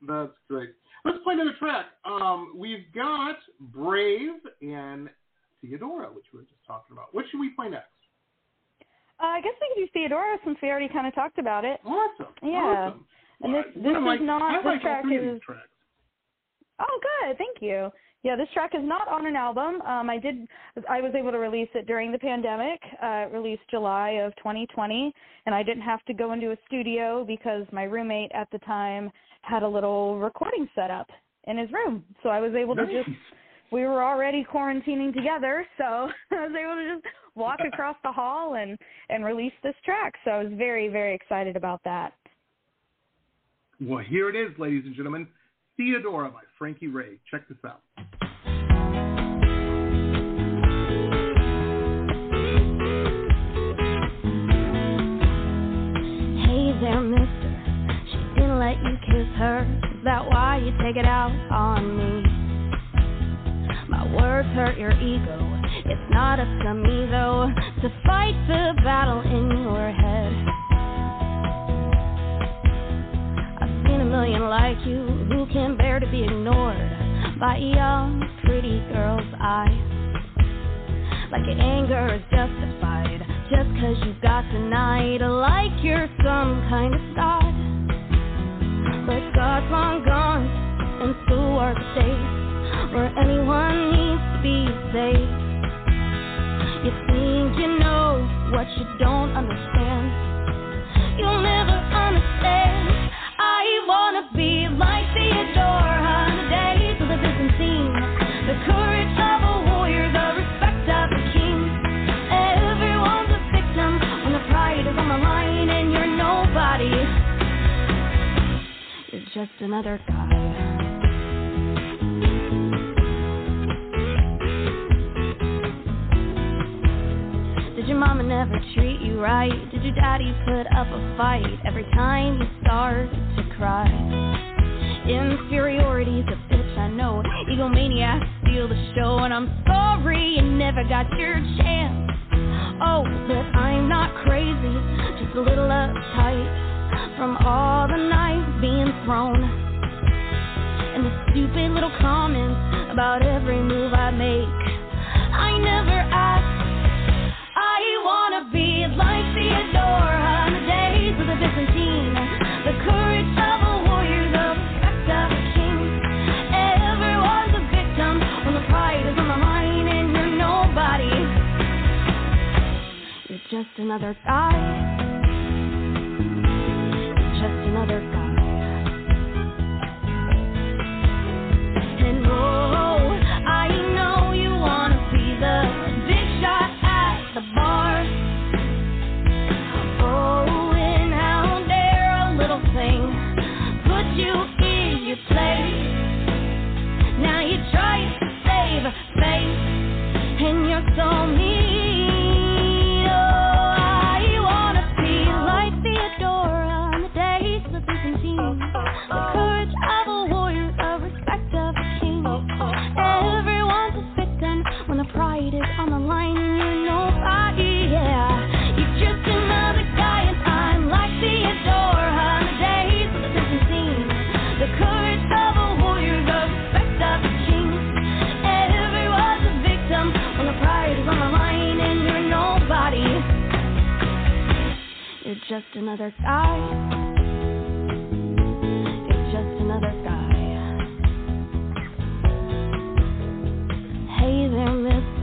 Speaker 2: That's great. Let's play another track. Um, we've got Brave and Theodora, which we were just talking about. What should we play next?
Speaker 3: Uh, I guess we could do Theodora since we already kind of talked about it.
Speaker 2: Awesome.
Speaker 3: Yeah.
Speaker 2: Awesome.
Speaker 3: And this this is
Speaker 2: like,
Speaker 3: not
Speaker 2: I like
Speaker 3: track is.
Speaker 2: Of these tracks.
Speaker 3: Oh, good. Thank you. Yeah, this track is not on an album. Um, I did. I was able to release it during the pandemic. Uh, released July of 2020, and I didn't have to go into a studio because my roommate at the time had a little recording set up in his room. So I was able
Speaker 2: nice.
Speaker 3: to just. We were already quarantining together, so I was able to just walk across the hall and and release this track. So I was very very excited about that.
Speaker 2: Well, here it is, ladies and gentlemen. Theodora by Frankie Raye. Check this out.
Speaker 8: Hey there, mister. She didn't let you kiss her. Is that why you take it out on me? My words hurt your ego. It's not up to me, though, to fight the battle in your head. Million like you who can bear to be ignored by a young, pretty girl's eyes. Like your anger is justified just cause you got denied, like you're some kind of god. But God's long gone, and so are the days where anyone needs to be safe. You think you know what you don't understand. You'll never understand. I wanna be like Theodora on the days of the Byzantine. The courage of a warrior, the respect of a king. Everyone's a victim when the pride is on the line and you're nobody. You're just another guy. Mama never treat you right? Did your daddy put up a fight every time you start to cry? Inferiority's a bitch, I know. Egomaniacs steal the show, and I'm sorry you never got your chance. Oh, but I'm not crazy, just a little uptight from all the knives being thrown. And the stupid little comments about every move I make. I never asked another guy. Just another guy. And oh, another guy. You're just another guy. Hey there, mister.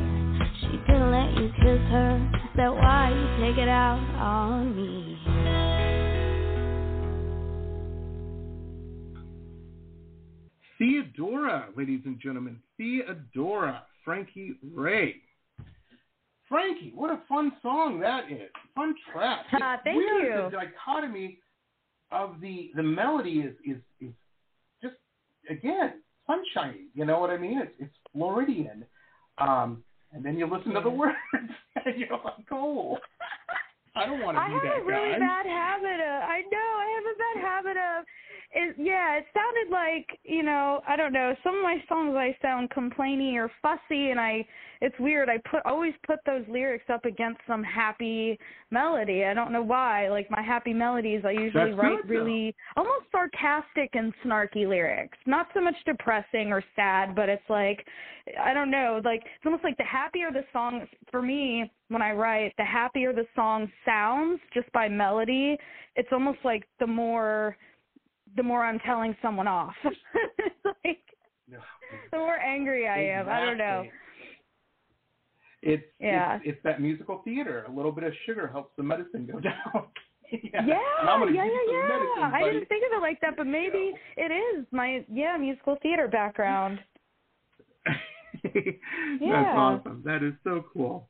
Speaker 8: She didn't let you kiss her. Is that why you take it out on me?
Speaker 2: Theodora, ladies and gentlemen. Theodora, Frankie Raye. Frankie, what a fun song that is. Fun track. It's
Speaker 3: thank
Speaker 2: weird,
Speaker 3: you.
Speaker 2: The dichotomy of the the melody is is is just again sunshiny. You know what I mean? It's it's Floridian. Um, and then you listen to the words and you're like, oh, I don't want to be that guy.
Speaker 3: I have a really
Speaker 2: guy.
Speaker 3: bad habit of. I know I have a bad habit of. It, yeah, it sounded like you know I don't know. Some of my songs I sound complainy or fussy, and I it's weird. I put always put those lyrics up against some happy melody. I don't know why. Like my happy melodies, I usually
Speaker 2: That's
Speaker 3: write
Speaker 2: good, though.
Speaker 3: really almost sarcastic and snarky lyrics. Not so much depressing or sad, but it's like I don't know. Like it's almost like the happier the song for me when I write, the happier the song sounds just by melody. It's almost like the more the more I'm telling someone off. it's like
Speaker 2: No.
Speaker 3: the more angry I am. I don't know.
Speaker 2: It's,
Speaker 3: Yeah.
Speaker 2: it's it's that musical theater. A little bit of sugar helps the medicine go down. yeah,
Speaker 3: Yeah,
Speaker 2: And I'm gonna
Speaker 3: yeah, yeah, yeah.
Speaker 2: medicine,
Speaker 3: I didn't think of it like that, but maybe it is my yeah musical theater background.
Speaker 2: That's
Speaker 3: Yeah.
Speaker 2: awesome. That is so cool.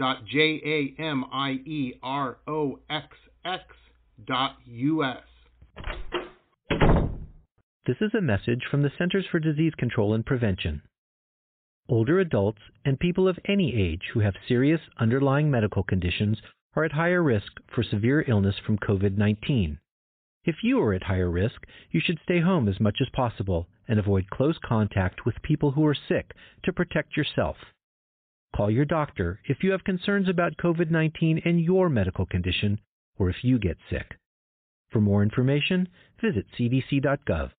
Speaker 2: www.jamieroxx.us.
Speaker 9: This is a message from the Centers for Disease Control and Prevention. Older adults and people of any age who have serious underlying medical conditions are at higher risk for severe illness from COVID 19. If you are at higher risk, you should stay home as much as possible and avoid close contact with people who are sick to protect yourself. Call your doctor if you have concerns about COVID 19 and your medical condition, or if you get sick. For more information, visit cdc.gov.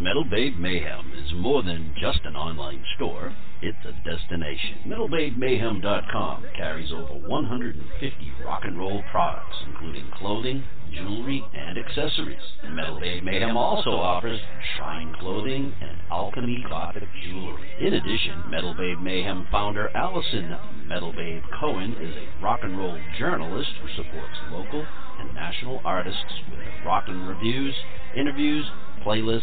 Speaker 10: Metal Babe Mayhem more than just an online store, it's a destination. MetalBabeMayhem.com carries over 150 rock and roll products, including clothing, jewelry, and accessories. Metal Mayhem also offers shrine clothing and alchemy gothic jewelry. In addition, Metal Mayhem founder Allison Metal Cohen is a rock and roll journalist who supports local and national artists with rockin' reviews, interviews, playlists,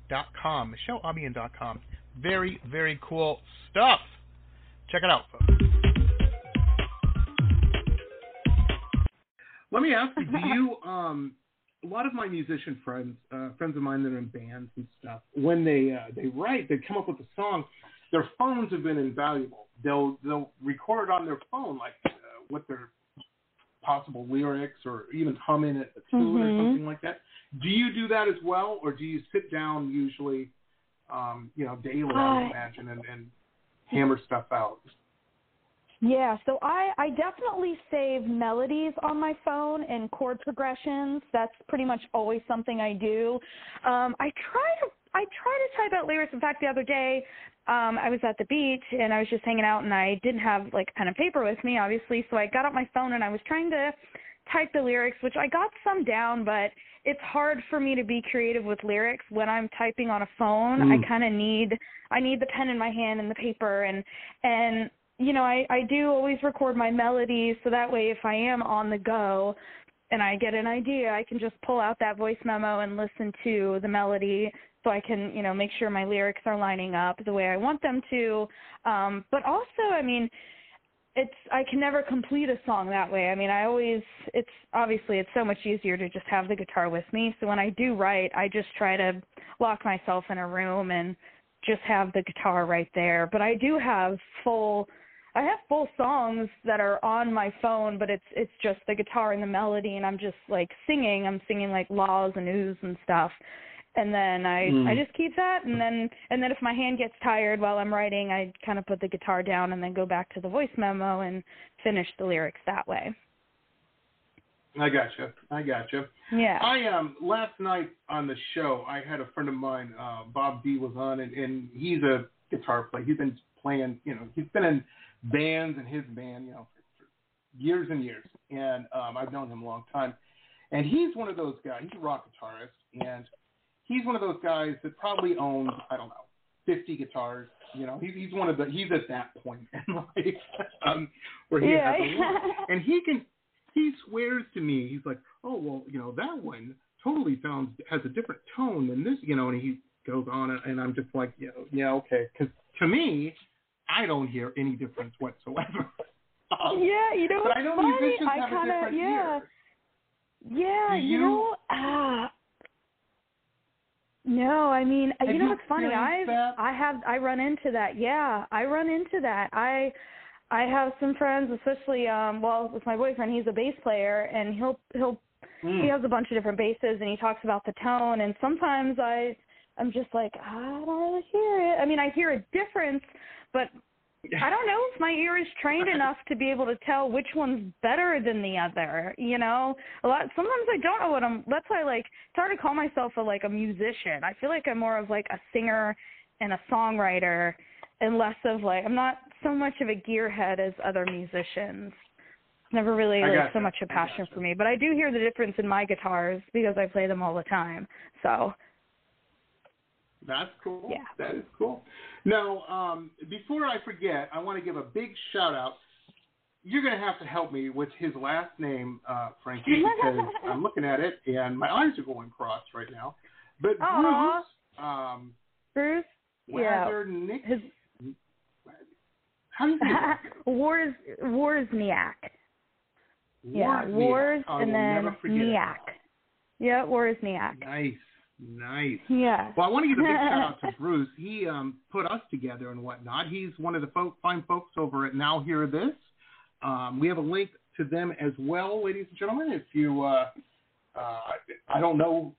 Speaker 2: dot com. MicheleAlbion.com. Very, very cool stuff. Check it out, folks. Let me ask you, do you um a lot of my musician friends, uh, friends of mine that are in bands and stuff, when they uh, they write, they come up with a song. Their phones have been invaluable. They'll they'll record on their phone like uh, what their possible lyrics or even hum in it a tune
Speaker 3: Mhm.
Speaker 2: or something like that. Do you do that as well, or do you sit down usually, um, you know, daily? I would
Speaker 3: Uh,
Speaker 2: imagine and, and hammer stuff out.
Speaker 3: Yeah, so I I definitely save melodies on my phone and chord progressions. That's pretty much always something I do. Um, I try to I try to type out lyrics. In fact, the other day, um, I was at the beach and I was just hanging out and I didn't have like pen and paper with me, obviously. So I got out my phone and I was trying to type the lyrics, which I got some down, but it's hard for me to be creative with lyrics when I'm typing on a phone.
Speaker 11: Mm.
Speaker 3: I kind of need I need the pen in my hand and the paper and and you know, I I do always record my melodies so that way if I am on the go and I get an idea, I can just pull out that voice memo and listen to the melody so I can, you know, make sure my lyrics are lining up the way I want them to. Um but also, I mean, it's I can never complete a song that way. I mean, I always it's obviously it's so much easier to just have the guitar with me. So when I do write, I just try to lock myself in a room and just have the guitar right there. But I do have full I have full songs that are on my phone, but it's it's just the guitar and the melody and I'm just like singing. I'm singing like laws and oohs and stuff. And then I
Speaker 11: Mm.
Speaker 3: I just keep that and then and then if my hand gets tired while I'm writing, I kind of put the guitar down and then go back to the voice memo and finish the lyrics that way.
Speaker 2: I gotcha. I gotcha.
Speaker 3: Yeah.
Speaker 2: I um last night on the show I had a friend of mine, uh Bob D was on and, and he's a guitar player. He's been playing, you know, he's been in bands and his band, you know, for, for years and years. And um I've known him a long time. And he's one of those guys, he's a rock guitarist and he's one of those guys that probably owns, I don't know, fifty guitars. You know, he's he's one of the he's at that point in life um where he
Speaker 3: Yeah.
Speaker 2: has a lot. and he can he swears to me, he's like, oh well, you know that one totally sounds has a different tone than this, you know, and he goes on, and, and I'm just like, yeah, yeah, okay, because to me, I don't hear any difference whatsoever. Um,
Speaker 3: yeah, you know,
Speaker 2: but I know
Speaker 3: funny.
Speaker 2: musicians
Speaker 3: I
Speaker 2: have
Speaker 3: kinda,
Speaker 2: a different
Speaker 3: yeah.
Speaker 2: ear.
Speaker 3: Yeah, you,
Speaker 2: you-
Speaker 3: know, ah. No, I mean,
Speaker 2: Have
Speaker 3: you know what's funny? I've I have I run into that. Yeah, I run into that. I I have some friends, especially um well, with my boyfriend, he's a bass player and he'll he'll
Speaker 2: Mm.
Speaker 3: he has a bunch of different basses and he talks about the tone and sometimes I I'm just like, I don't really hear it. I mean, I hear a difference, but I don't know if my ear is trained enough to be able to tell which one's better than the other. You know, a lot. Sometimes I don't know what I'm. That's why, like, it's hard to call myself a like a musician. I feel like I'm more of like a singer and a songwriter, and less of like I'm not so much of a gearhead as other musicians. Never really like so much a passion for me, but I do hear the difference in my guitars because I play them all the time. So
Speaker 2: That's cool.
Speaker 3: Yeah.
Speaker 2: That is cool. Now, um, before I forget, I want to give a big shout out. You're going to have to help me with his last name, uh, Frankie, because I'm looking at it and my eyes are going cross right now. But. Bruce, um,
Speaker 3: Bruce, yeah,
Speaker 2: Wazernick,
Speaker 3: his
Speaker 2: how do you say that?
Speaker 3: Wars Warsniak. Yeah. Wars and then
Speaker 2: never forget it.
Speaker 3: Niak. Yeah, Wozniak.
Speaker 2: Nice, nice.
Speaker 3: Yeah.
Speaker 2: Well, I want to give a big shout out to Bruce. He um, put us together and whatnot. He's one of the folk, fine folks over at Now Hear This. Um, we have a link to them as well, ladies and gentlemen. If you, uh, uh, I don't know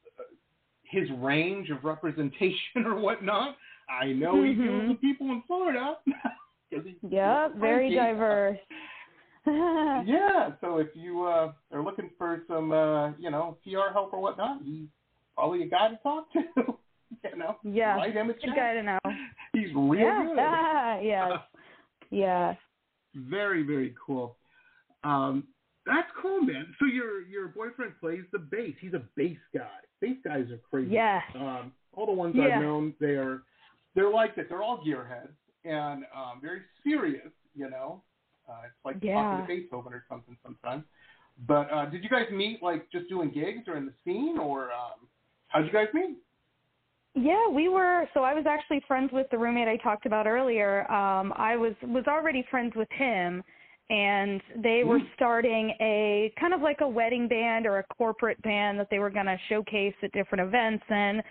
Speaker 2: his range of representation or whatnot. I know
Speaker 3: mm-hmm.
Speaker 2: he deals with people in Florida.
Speaker 3: yeah, very diverse.
Speaker 2: yeah, so if you uh, are looking for some, uh, you know, PR help or whatnot, he's probably a guy to talk to. you know,
Speaker 3: yeah,
Speaker 2: write him a
Speaker 3: good guy to know.
Speaker 2: He's real
Speaker 3: yeah.
Speaker 2: good.
Speaker 3: yes, yeah.
Speaker 2: Very, very cool. Um, that's cool, man. So your your boyfriend plays the bass. He's a bass guy. Bass guys are crazy.
Speaker 3: Yeah.
Speaker 2: Um, all the ones
Speaker 3: yeah.
Speaker 2: I've known, they are they're like that. They're all gearheads and um, very serious. You know, uh, it's like
Speaker 3: yeah.
Speaker 2: talking to Beethoven or something sometimes. But uh, did you guys meet like just doing gigs or in the scene, or um, how'd you guys meet?
Speaker 3: Yeah, we were. So I was actually friends with the roommate I talked about earlier. Um, I was was already friends with him, and they were starting a kind of like a wedding band or a corporate band that they were going to showcase at different events. And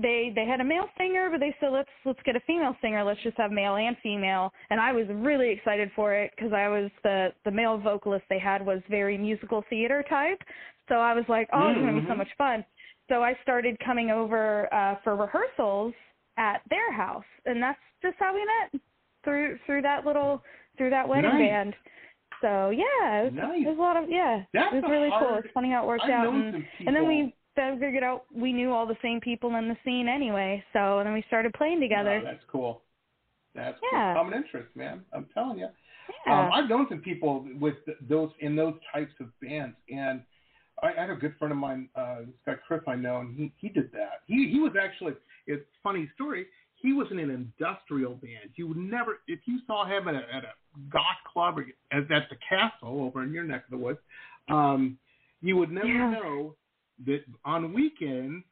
Speaker 3: they they had a male singer, but they said let's let's get a female singer. Let's just have male and female. And I was really excited for it because I was the the male vocalist they had was very musical theater type. So I was like, oh, it's going to be so much fun so I started coming over uh, for rehearsals at their house, and that's just how we met through through that little through that wedding
Speaker 2: nice.
Speaker 3: band. So yeah, it was,
Speaker 2: nice.
Speaker 3: it was a lot of yeah,
Speaker 2: that's
Speaker 3: it was really
Speaker 2: hard,
Speaker 3: cool. It's funny how it worked
Speaker 2: I've
Speaker 3: out, and, and then we then figured out we knew all the same people in the scene anyway. So and then we started playing together.
Speaker 2: Oh, that's cool. That's
Speaker 3: Yeah.
Speaker 2: cool. common interest, man. I'm telling you.
Speaker 3: Yeah.
Speaker 2: Um, I've known some people with those in those types of bands, and I, I had a good friend of mine, uh, this guy Chris I know, and he he did that. He he was actually it's funny story. He was in an industrial band. You would never, if you saw him at a, at a goth club or at, at the castle over in your neck of the woods, um, you would never
Speaker 3: Yeah.
Speaker 2: know that on weekends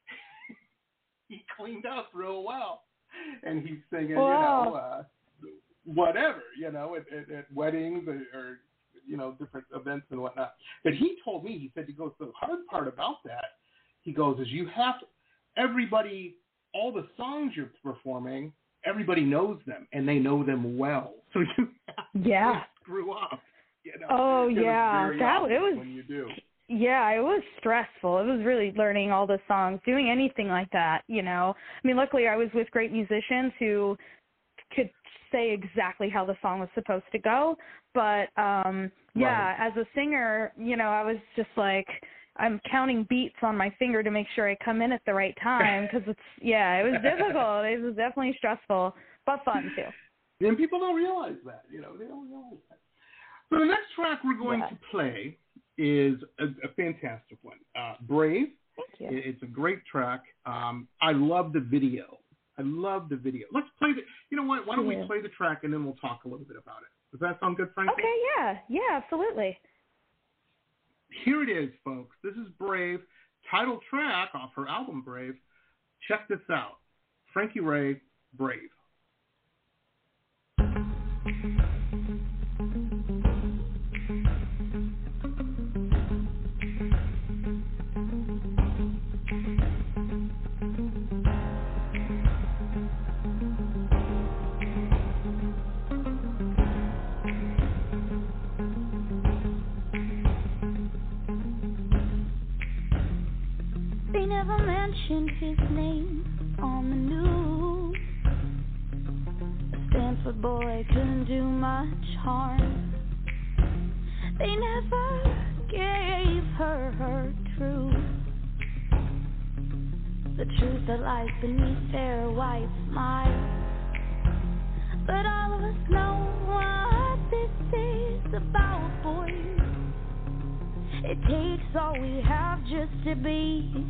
Speaker 2: he cleaned up real well, and he's singing,
Speaker 3: Wow.
Speaker 2: you know, uh, whatever, you know, at, at, at weddings or, or you know different events and whatnot. But he told me, he said, he goes, the hard part about that, he goes, is you have to, everybody, all the songs you're performing, everybody knows them and they know them well, so you
Speaker 3: Yeah.
Speaker 2: screw up. You know,
Speaker 3: Oh, yeah. That- it was-
Speaker 2: when you do.
Speaker 3: Yeah, it was stressful. It was really learning all the songs, doing anything like that, you know. I mean, luckily I was with great musicians who could say exactly how the song was supposed to go, but um yeah, as a singer, you know, I was just like I'm counting beats on my finger to make sure I come in at the right time because it's yeah, it was difficult. It was definitely stressful, but fun too.
Speaker 2: And people don't realize that, you know, they don't realize that. So the next track we're going
Speaker 3: Yeah.
Speaker 2: to play is a, a fantastic one. Uh, Brave.
Speaker 3: Thank you.
Speaker 2: It- It's a great track. Um, I love the video. I love the video. Let's play the. You know what? Why don't we play the track and then we'll talk a little bit about it. Does that sound good, Frankie?
Speaker 3: Okay, yeah. Yeah, absolutely.
Speaker 2: Here it is, folks. This is Brave, title track off her album Brave. Check this out. Frankie Raye, Brave.
Speaker 8: Never mentioned his name on the news. A Stanford boy couldn't do much harm. They never gave her her truth. The truth that lies beneath their white smile. But all of us know what this is about, boys. It takes all we have just to be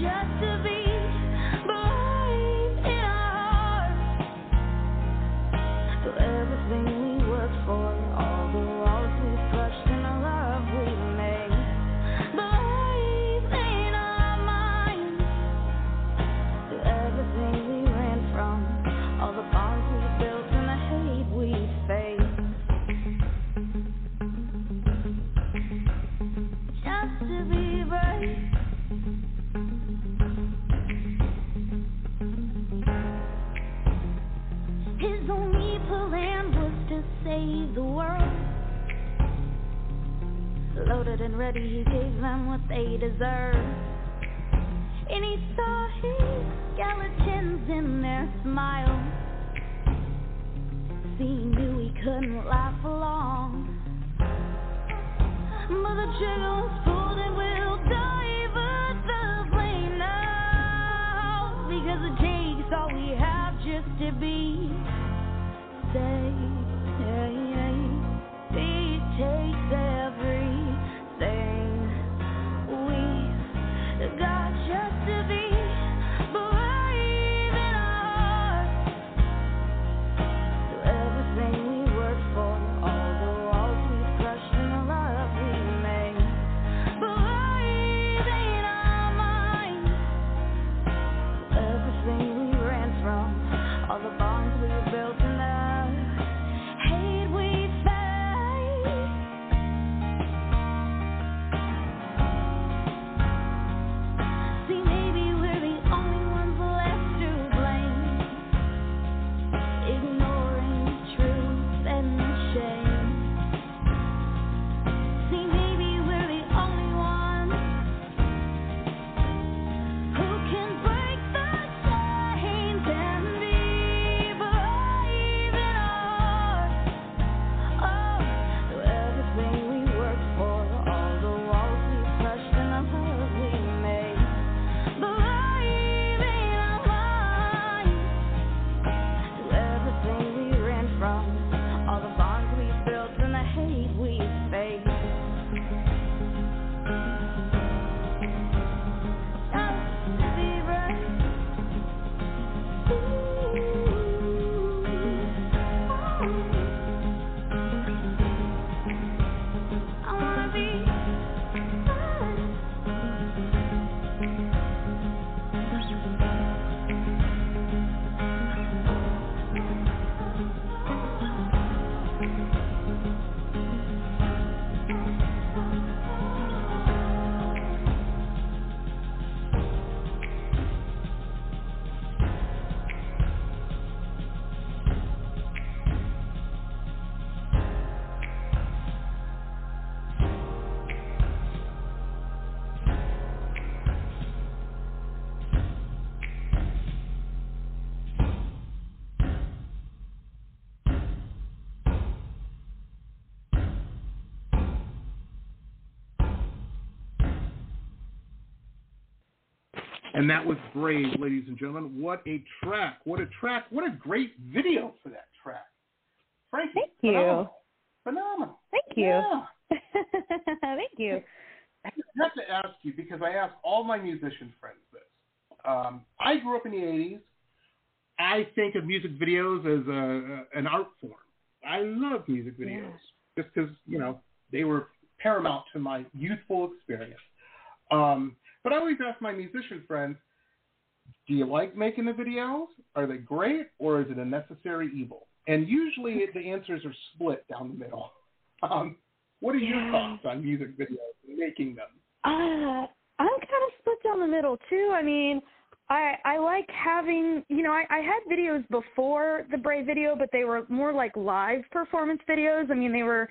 Speaker 8: just to be Loaded and ready, he gave them what they deserved. And he saw his skeletons in their smiles. He knew he couldn't last long. But the trigger was pulled and we'll the flame now. Because it takes all we have just to be saved. And
Speaker 2: that was Brave, ladies and gentlemen. What a track. What a track. What a great video for that track. Frankie.
Speaker 3: Thank you.
Speaker 2: Phenomenal. Phenomenal.
Speaker 3: Thank you.
Speaker 2: Yeah.
Speaker 3: Thank you.
Speaker 2: I have to ask you because I ask all my musician friends this. Um, I grew up in the 80s. I think of music videos as a, an art form. I love music videos just because, you know, they were paramount to my youthful experience. Um, but I always ask my musician friends, do you like making the videos? Are they great or is it a necessary evil? And usually the answers are split down the middle. Um, what are your
Speaker 3: Yeah.
Speaker 2: thoughts on music videos and making them?
Speaker 3: Uh, I'm kind of split down the middle too. I mean, I I like having you know I I had videos before the Brave video, but they were more like live performance videos. I mean, they were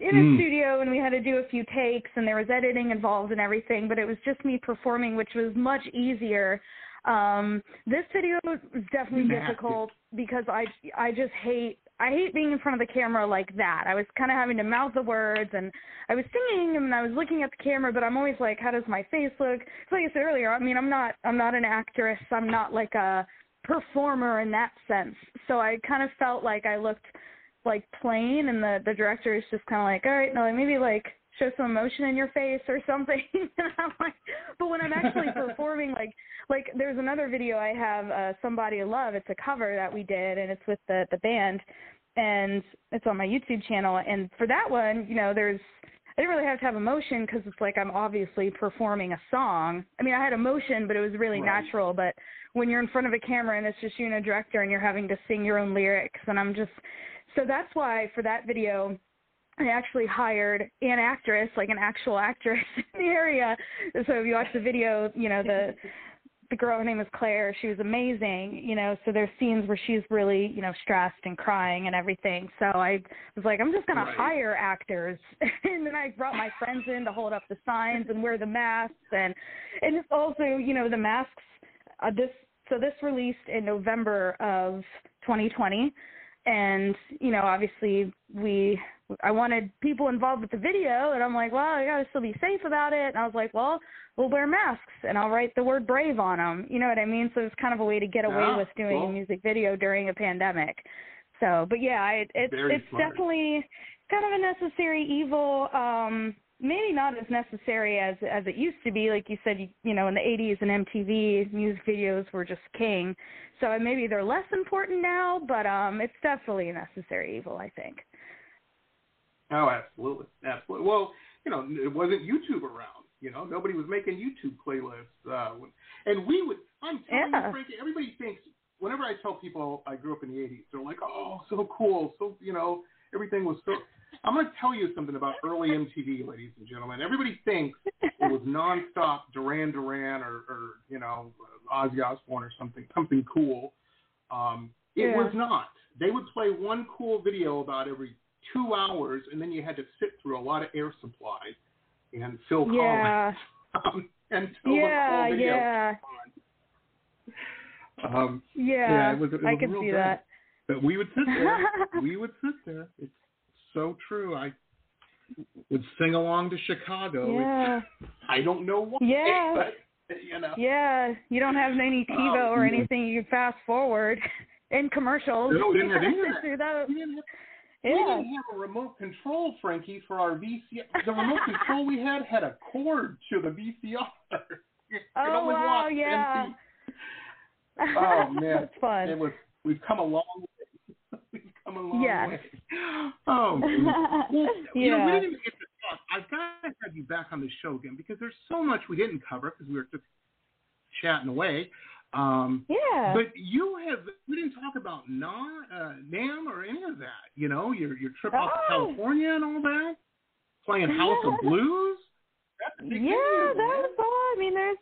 Speaker 3: in a
Speaker 11: Mm.
Speaker 3: studio and we had to do a few takes and there was editing involved and everything, but it was just me performing, which was much easier. Um, this video was definitely
Speaker 11: Massive.
Speaker 3: difficult because I I just hate I hate being in front of the camera like that. I was kind of having to mouth the words and I was singing and I was looking at the camera, but I'm always like, how does my face look? So like I said earlier, I mean, I'm not I'm not an actress. I'm not like a performer in that sense. So I kind of felt like I looked like plain and the the director is just kind of like, all right, no, maybe like show some emotion in your face or something. and I'm like, but when I'm actually performing, like like there's another video I have, uh, somebody love. It's a cover that we did, and it's with the the band, and it's on my YouTube channel. And for that one, you know, there's I didn't really have to have emotion because it's like I'm obviously performing a song. I mean, I had emotion, but it was really
Speaker 11: Right.
Speaker 3: natural. But when you're in front of a camera and it's just you and a director and you're having to sing your own lyrics, and I'm just so that's why for that video. I actually hired an actress, like an actual actress in the area. So if you watch the video, you know the the girl, her name is Claire. She was amazing, you know. So there's scenes where she's really, you know, stressed and crying and everything. So I was like, I'm just gonna
Speaker 2: Right.
Speaker 3: hire actors, and then I brought my friends in to hold up the signs and wear the masks, and and it's also, you know, the masks. Uh, this so this released in November of 2020, and you know, obviously we I wanted people involved with the video, and I'm like, well, I gotta still be safe about it. And I was like, well, we'll wear masks, and I'll write the word brave on them. You know what I mean? So it's kind of a way to get away with doing
Speaker 2: cool.
Speaker 3: a music video during a pandemic. So, but yeah, it, it's
Speaker 2: Very
Speaker 3: it's
Speaker 2: smart.
Speaker 3: definitely kind of a necessary evil. Um, maybe not as necessary as as it used to be. Like you said, you, you know, in the 80s and MTV, music videos were just king. So maybe they're less important now, but um, it's definitely a necessary evil. I think.
Speaker 2: Oh, absolutely, absolutely. Well, you know, it wasn't YouTube around. You know, nobody was making YouTube playlists. Uh, and we would. I'm telling
Speaker 3: Yeah.
Speaker 2: you, Frankie. Everybody thinks. Whenever I tell people I grew up in the '80s, they're like, "Oh, so cool." So you know, everything was so. I'm going to tell you something about early MTV, ladies and gentlemen. Everybody thinks it was nonstop Duran Duran or, or you know Ozzy Osbourne or something something cool. Um, it
Speaker 3: Yeah.
Speaker 2: was not. They would play one cool video about every two hours, and then you had to sit through a lot of air supply and Phil
Speaker 3: Yeah.
Speaker 2: Collins um, until
Speaker 3: Yeah.
Speaker 2: the.
Speaker 3: Yeah.
Speaker 2: Um,
Speaker 3: Yeah.
Speaker 2: it was, it was
Speaker 3: I can see
Speaker 2: good.
Speaker 3: that.
Speaker 2: But we would sit there. we would sit there. It's so true. I would sing along to Chicago.
Speaker 3: Yeah.
Speaker 2: I don't know why,
Speaker 3: Yeah.
Speaker 2: but you know.
Speaker 3: Yeah, you don't have any TiVo
Speaker 2: Oh,
Speaker 3: or anything you fast forward in commercials.
Speaker 2: No, we didn't have any of
Speaker 3: Sit
Speaker 2: that. We didn't have, we didn't have a remote control, Frankie, for our VCR. The remote control we had had a cord to the VCR. Could
Speaker 3: Oh wow, yeah.
Speaker 2: Oh man,
Speaker 3: That's fun.
Speaker 2: It was. We've come a long way. we've come a long
Speaker 3: Yes.
Speaker 2: way. Oh, well, you know, we didn't even get to talk. I've got to have you back on the show again because there's so much we didn't cover because we were just chatting away. Um,
Speaker 3: Yeah.
Speaker 2: But you have talk about Na, uh, NAMM or any of that. You know, your your trip out to
Speaker 3: Oh.
Speaker 2: California and all that, playing House of Blues. That's a big
Speaker 3: yeah,
Speaker 2: man.
Speaker 3: that's all. I mean, there's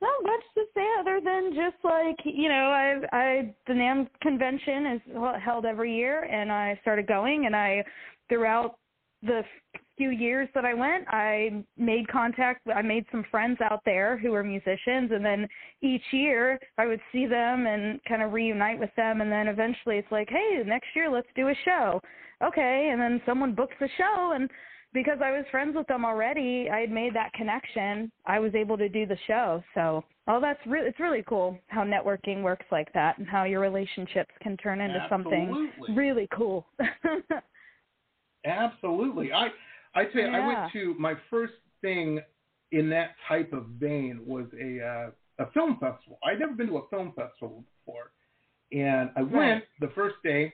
Speaker 3: not much to say other than just like you know, I I the NAMM convention is held every year, and I started going, and I throughout the few years that I went, I made contact. I made some friends out there who were musicians, and then each year I would see them and kind of reunite with them, and then eventually it's like, hey, next year let's do a show. Okay, and then someone books a show, and because I was friends with them already, I had made that connection. I was able to do the show. So, oh, that's really it's really cool how networking works like that, and how your relationships can turn into something really cool.
Speaker 2: Absolutely. I I tell you, I went to my first thing in that type of vein was a uh, a film festival. I'd never been to a film festival before, and I went the first day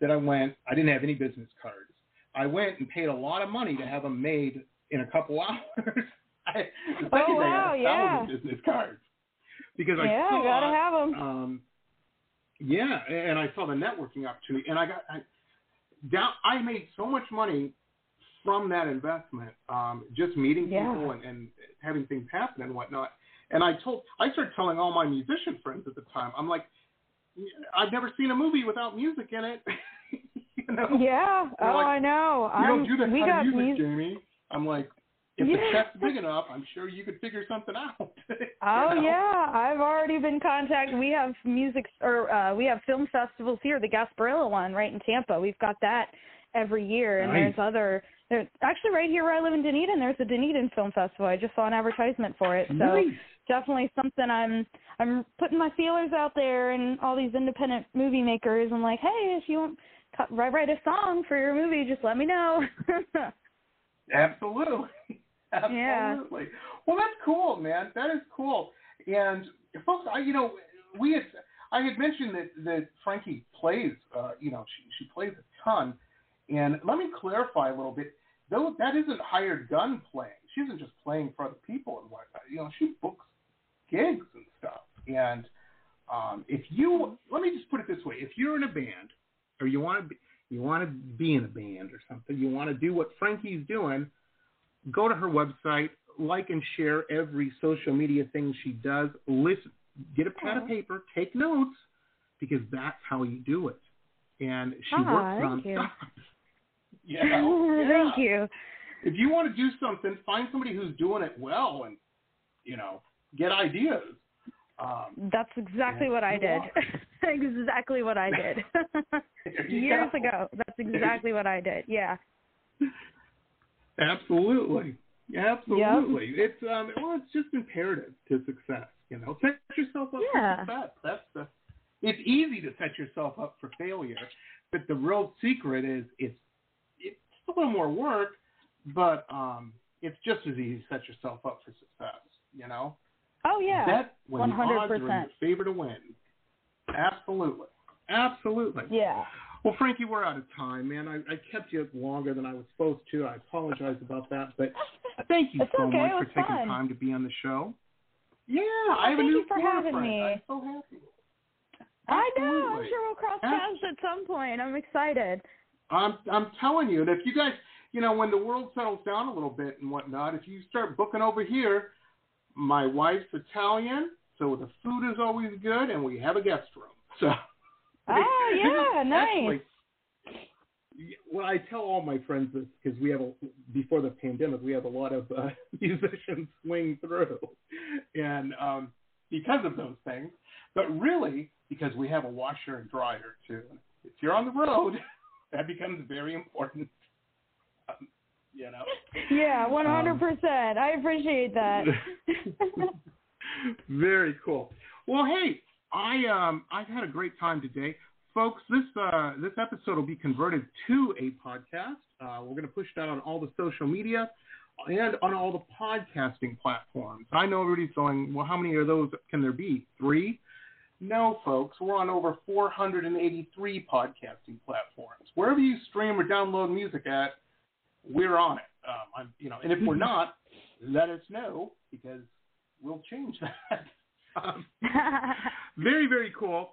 Speaker 2: that I went. I didn't have any business cards. I went and paid a lot of money to have them made in a couple hours. I,
Speaker 3: Oh,
Speaker 2: I
Speaker 3: wow, yeah.
Speaker 2: business cards because I
Speaker 3: yeah,
Speaker 2: saw
Speaker 3: gotta have them.
Speaker 2: um, yeah, and I saw the networking opportunity, and I got I, down. I made so much money from that investment, um, just meeting
Speaker 3: Yeah.
Speaker 2: people and, and having things happen and whatnot. And I told, I started telling all my musician friends at the time. I'm like, I've never seen a movie without music in it. you know?
Speaker 3: yeah.
Speaker 2: They're
Speaker 3: Oh,
Speaker 2: like,
Speaker 3: I know.
Speaker 2: You
Speaker 3: I'm,
Speaker 2: don't do that
Speaker 3: we
Speaker 2: kind
Speaker 3: got
Speaker 2: of music,
Speaker 3: music.
Speaker 2: Jamie. I'm like, if
Speaker 3: Yeah.
Speaker 2: the check's big enough, I'm sure you could figure something out.
Speaker 3: Oh
Speaker 2: know?
Speaker 3: yeah, I've already been contacted. We have music or uh we have film festivals here. The Gasparilla one right in Tampa. We've got that every year, and
Speaker 2: Nice.
Speaker 3: there's other. There's actually right here where I live in Dunedin. There's a Dunedin Film Festival. I just saw an advertisement for it. So
Speaker 2: Nice.
Speaker 3: definitely something I'm I'm putting my feelers out there, and all these independent movie makers. I'm like, hey, if you want write write a song for your movie, just let me know.
Speaker 2: Absolutely.
Speaker 3: Yeah.
Speaker 2: Absolutely. Well, that's cool, man. That is cool. And folks, I you know we had I had mentioned that that Frankie plays. Uh, you know, she she plays a ton. And let me clarify a little bit. Though that isn't hired gun playing. She isn't just playing for other people and whatnot. You know, she books gigs and stuff. And um, if you let me just put it this way: if you're in a band or you want to be, you want to be in a band or something, you want to do what Frankie's doing, go to her website, like and share every social media thing she does. Listen, get a pad of paper, take notes, because that's how you do it. And she works
Speaker 3: thank you.
Speaker 2: nonstop. You know?
Speaker 3: Thank
Speaker 2: Yeah.
Speaker 3: you.
Speaker 2: If you want to do something, find somebody who's doing it well, and you know, get ideas. Um,
Speaker 3: That's exactly
Speaker 2: Yeah,
Speaker 3: what I did. exactly what I did. Years
Speaker 2: go.
Speaker 3: ago. That's exactly what I did. Yeah.
Speaker 2: Absolutely. Absolutely. It's um well it's just imperative to success, you know. Set yourself up
Speaker 3: Yeah.
Speaker 2: for success. That's the it's easy to set yourself up for failure, but the real secret is it's a little more work, but um it's just as easy to set yourself up for success, you know?
Speaker 3: Oh yeah.
Speaker 2: Bet when the odds are in
Speaker 3: 100%.
Speaker 2: your favor to win. Absolutely. Absolutely.
Speaker 3: Yeah.
Speaker 2: Well, Frankie, we're out of time, man. I, I kept you longer than I was supposed to. I apologize about that, but thank you
Speaker 3: It's
Speaker 2: so
Speaker 3: okay,
Speaker 2: much for taking
Speaker 3: fun.
Speaker 2: time to be on the show. Yeah, I have a
Speaker 3: thank
Speaker 2: new
Speaker 3: you for having
Speaker 2: friend.
Speaker 3: me.
Speaker 2: I'm so happy.
Speaker 3: I know. I'm sure we'll cross paths at some point. I'm excited.
Speaker 2: I'm I'm telling you, and if you guys, you know, when the world settles down a little bit and whatnot, if you start booking over here, my wife's Italian, so the food is always good, and we have a guest room. So.
Speaker 3: Oh yeah, nice.
Speaker 2: Well, I tell all my friends this because we have a before the pandemic, we have a lot of uh, musicians swing through, and um, because of those things, but really because we have a washer and dryer too. If you're on the road, that becomes very important. Um, you know.
Speaker 3: Yeah,
Speaker 2: Um,
Speaker 3: 100%. I appreciate that.
Speaker 2: Very cool. Well, hey, I um I've had a great time today, folks. This uh this episode will be converted to a podcast. Uh, we're going to push that on all the social media and on all the podcasting platforms. I know everybody's going, well, how many of those can there be? Three? No, folks, we're on over 483 podcasting platforms. Wherever you stream or download music at, we're on it. Um, I'm, you know, and if we're not, let us know because we'll change that. um, very, very cool.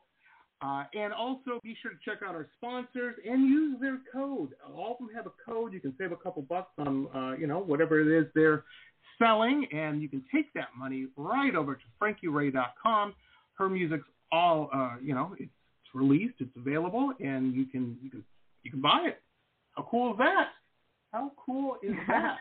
Speaker 2: Uh, and also be sure to check out our sponsors and use their code. All of them have a code. You can save a couple bucks on, uh, you know, whatever it is they're selling, and you can take that money right over to frankieraye.com. Her music's all, uh, you know, it's released, it's available, and you can you can you can buy it. How cool is that? How cool is that?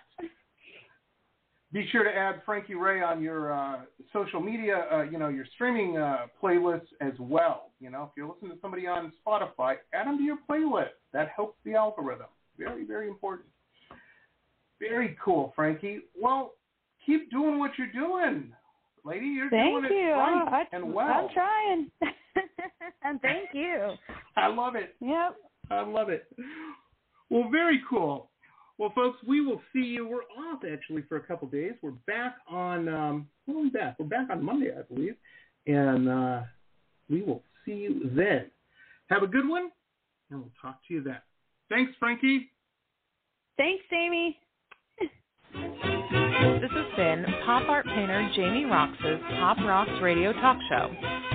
Speaker 2: Be sure to add Frankie Raye on your uh, social media, uh, you know, your streaming uh, playlists as well. You know, if you're listening to somebody on Spotify, add them to your playlist. That helps the algorithm. Very, very important. Very cool, Frankie. Well, keep doing what you're doing, lady. You're
Speaker 3: Thank
Speaker 2: doing it
Speaker 3: you.
Speaker 2: right
Speaker 3: I,
Speaker 2: and well.
Speaker 3: I'm trying. and thank you.
Speaker 2: I love it.
Speaker 3: Yep.
Speaker 2: I love it. Well, very cool. Well, folks, we will see you. We're off actually for a couple days. We're back on. Um, when are we back? We're back on Monday, I believe, and uh, we will see you then. Have a good one, and we'll talk to you then. Thanks, Frankie.
Speaker 3: Thanks, Amy.
Speaker 4: This has been pop art painter Jamie Roxx's Pop Rocks Radio Talk Show.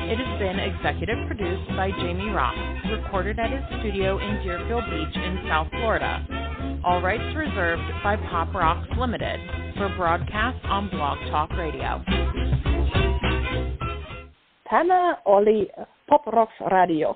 Speaker 4: It has been executive produced by Jamie Roxx, recorded at his studio in Deerfield Beach in South Florida. All rights reserved by Pop Rocks Limited for broadcast on Blog Talk Radio.
Speaker 11: Tana Oli, Pop Rocks Radio.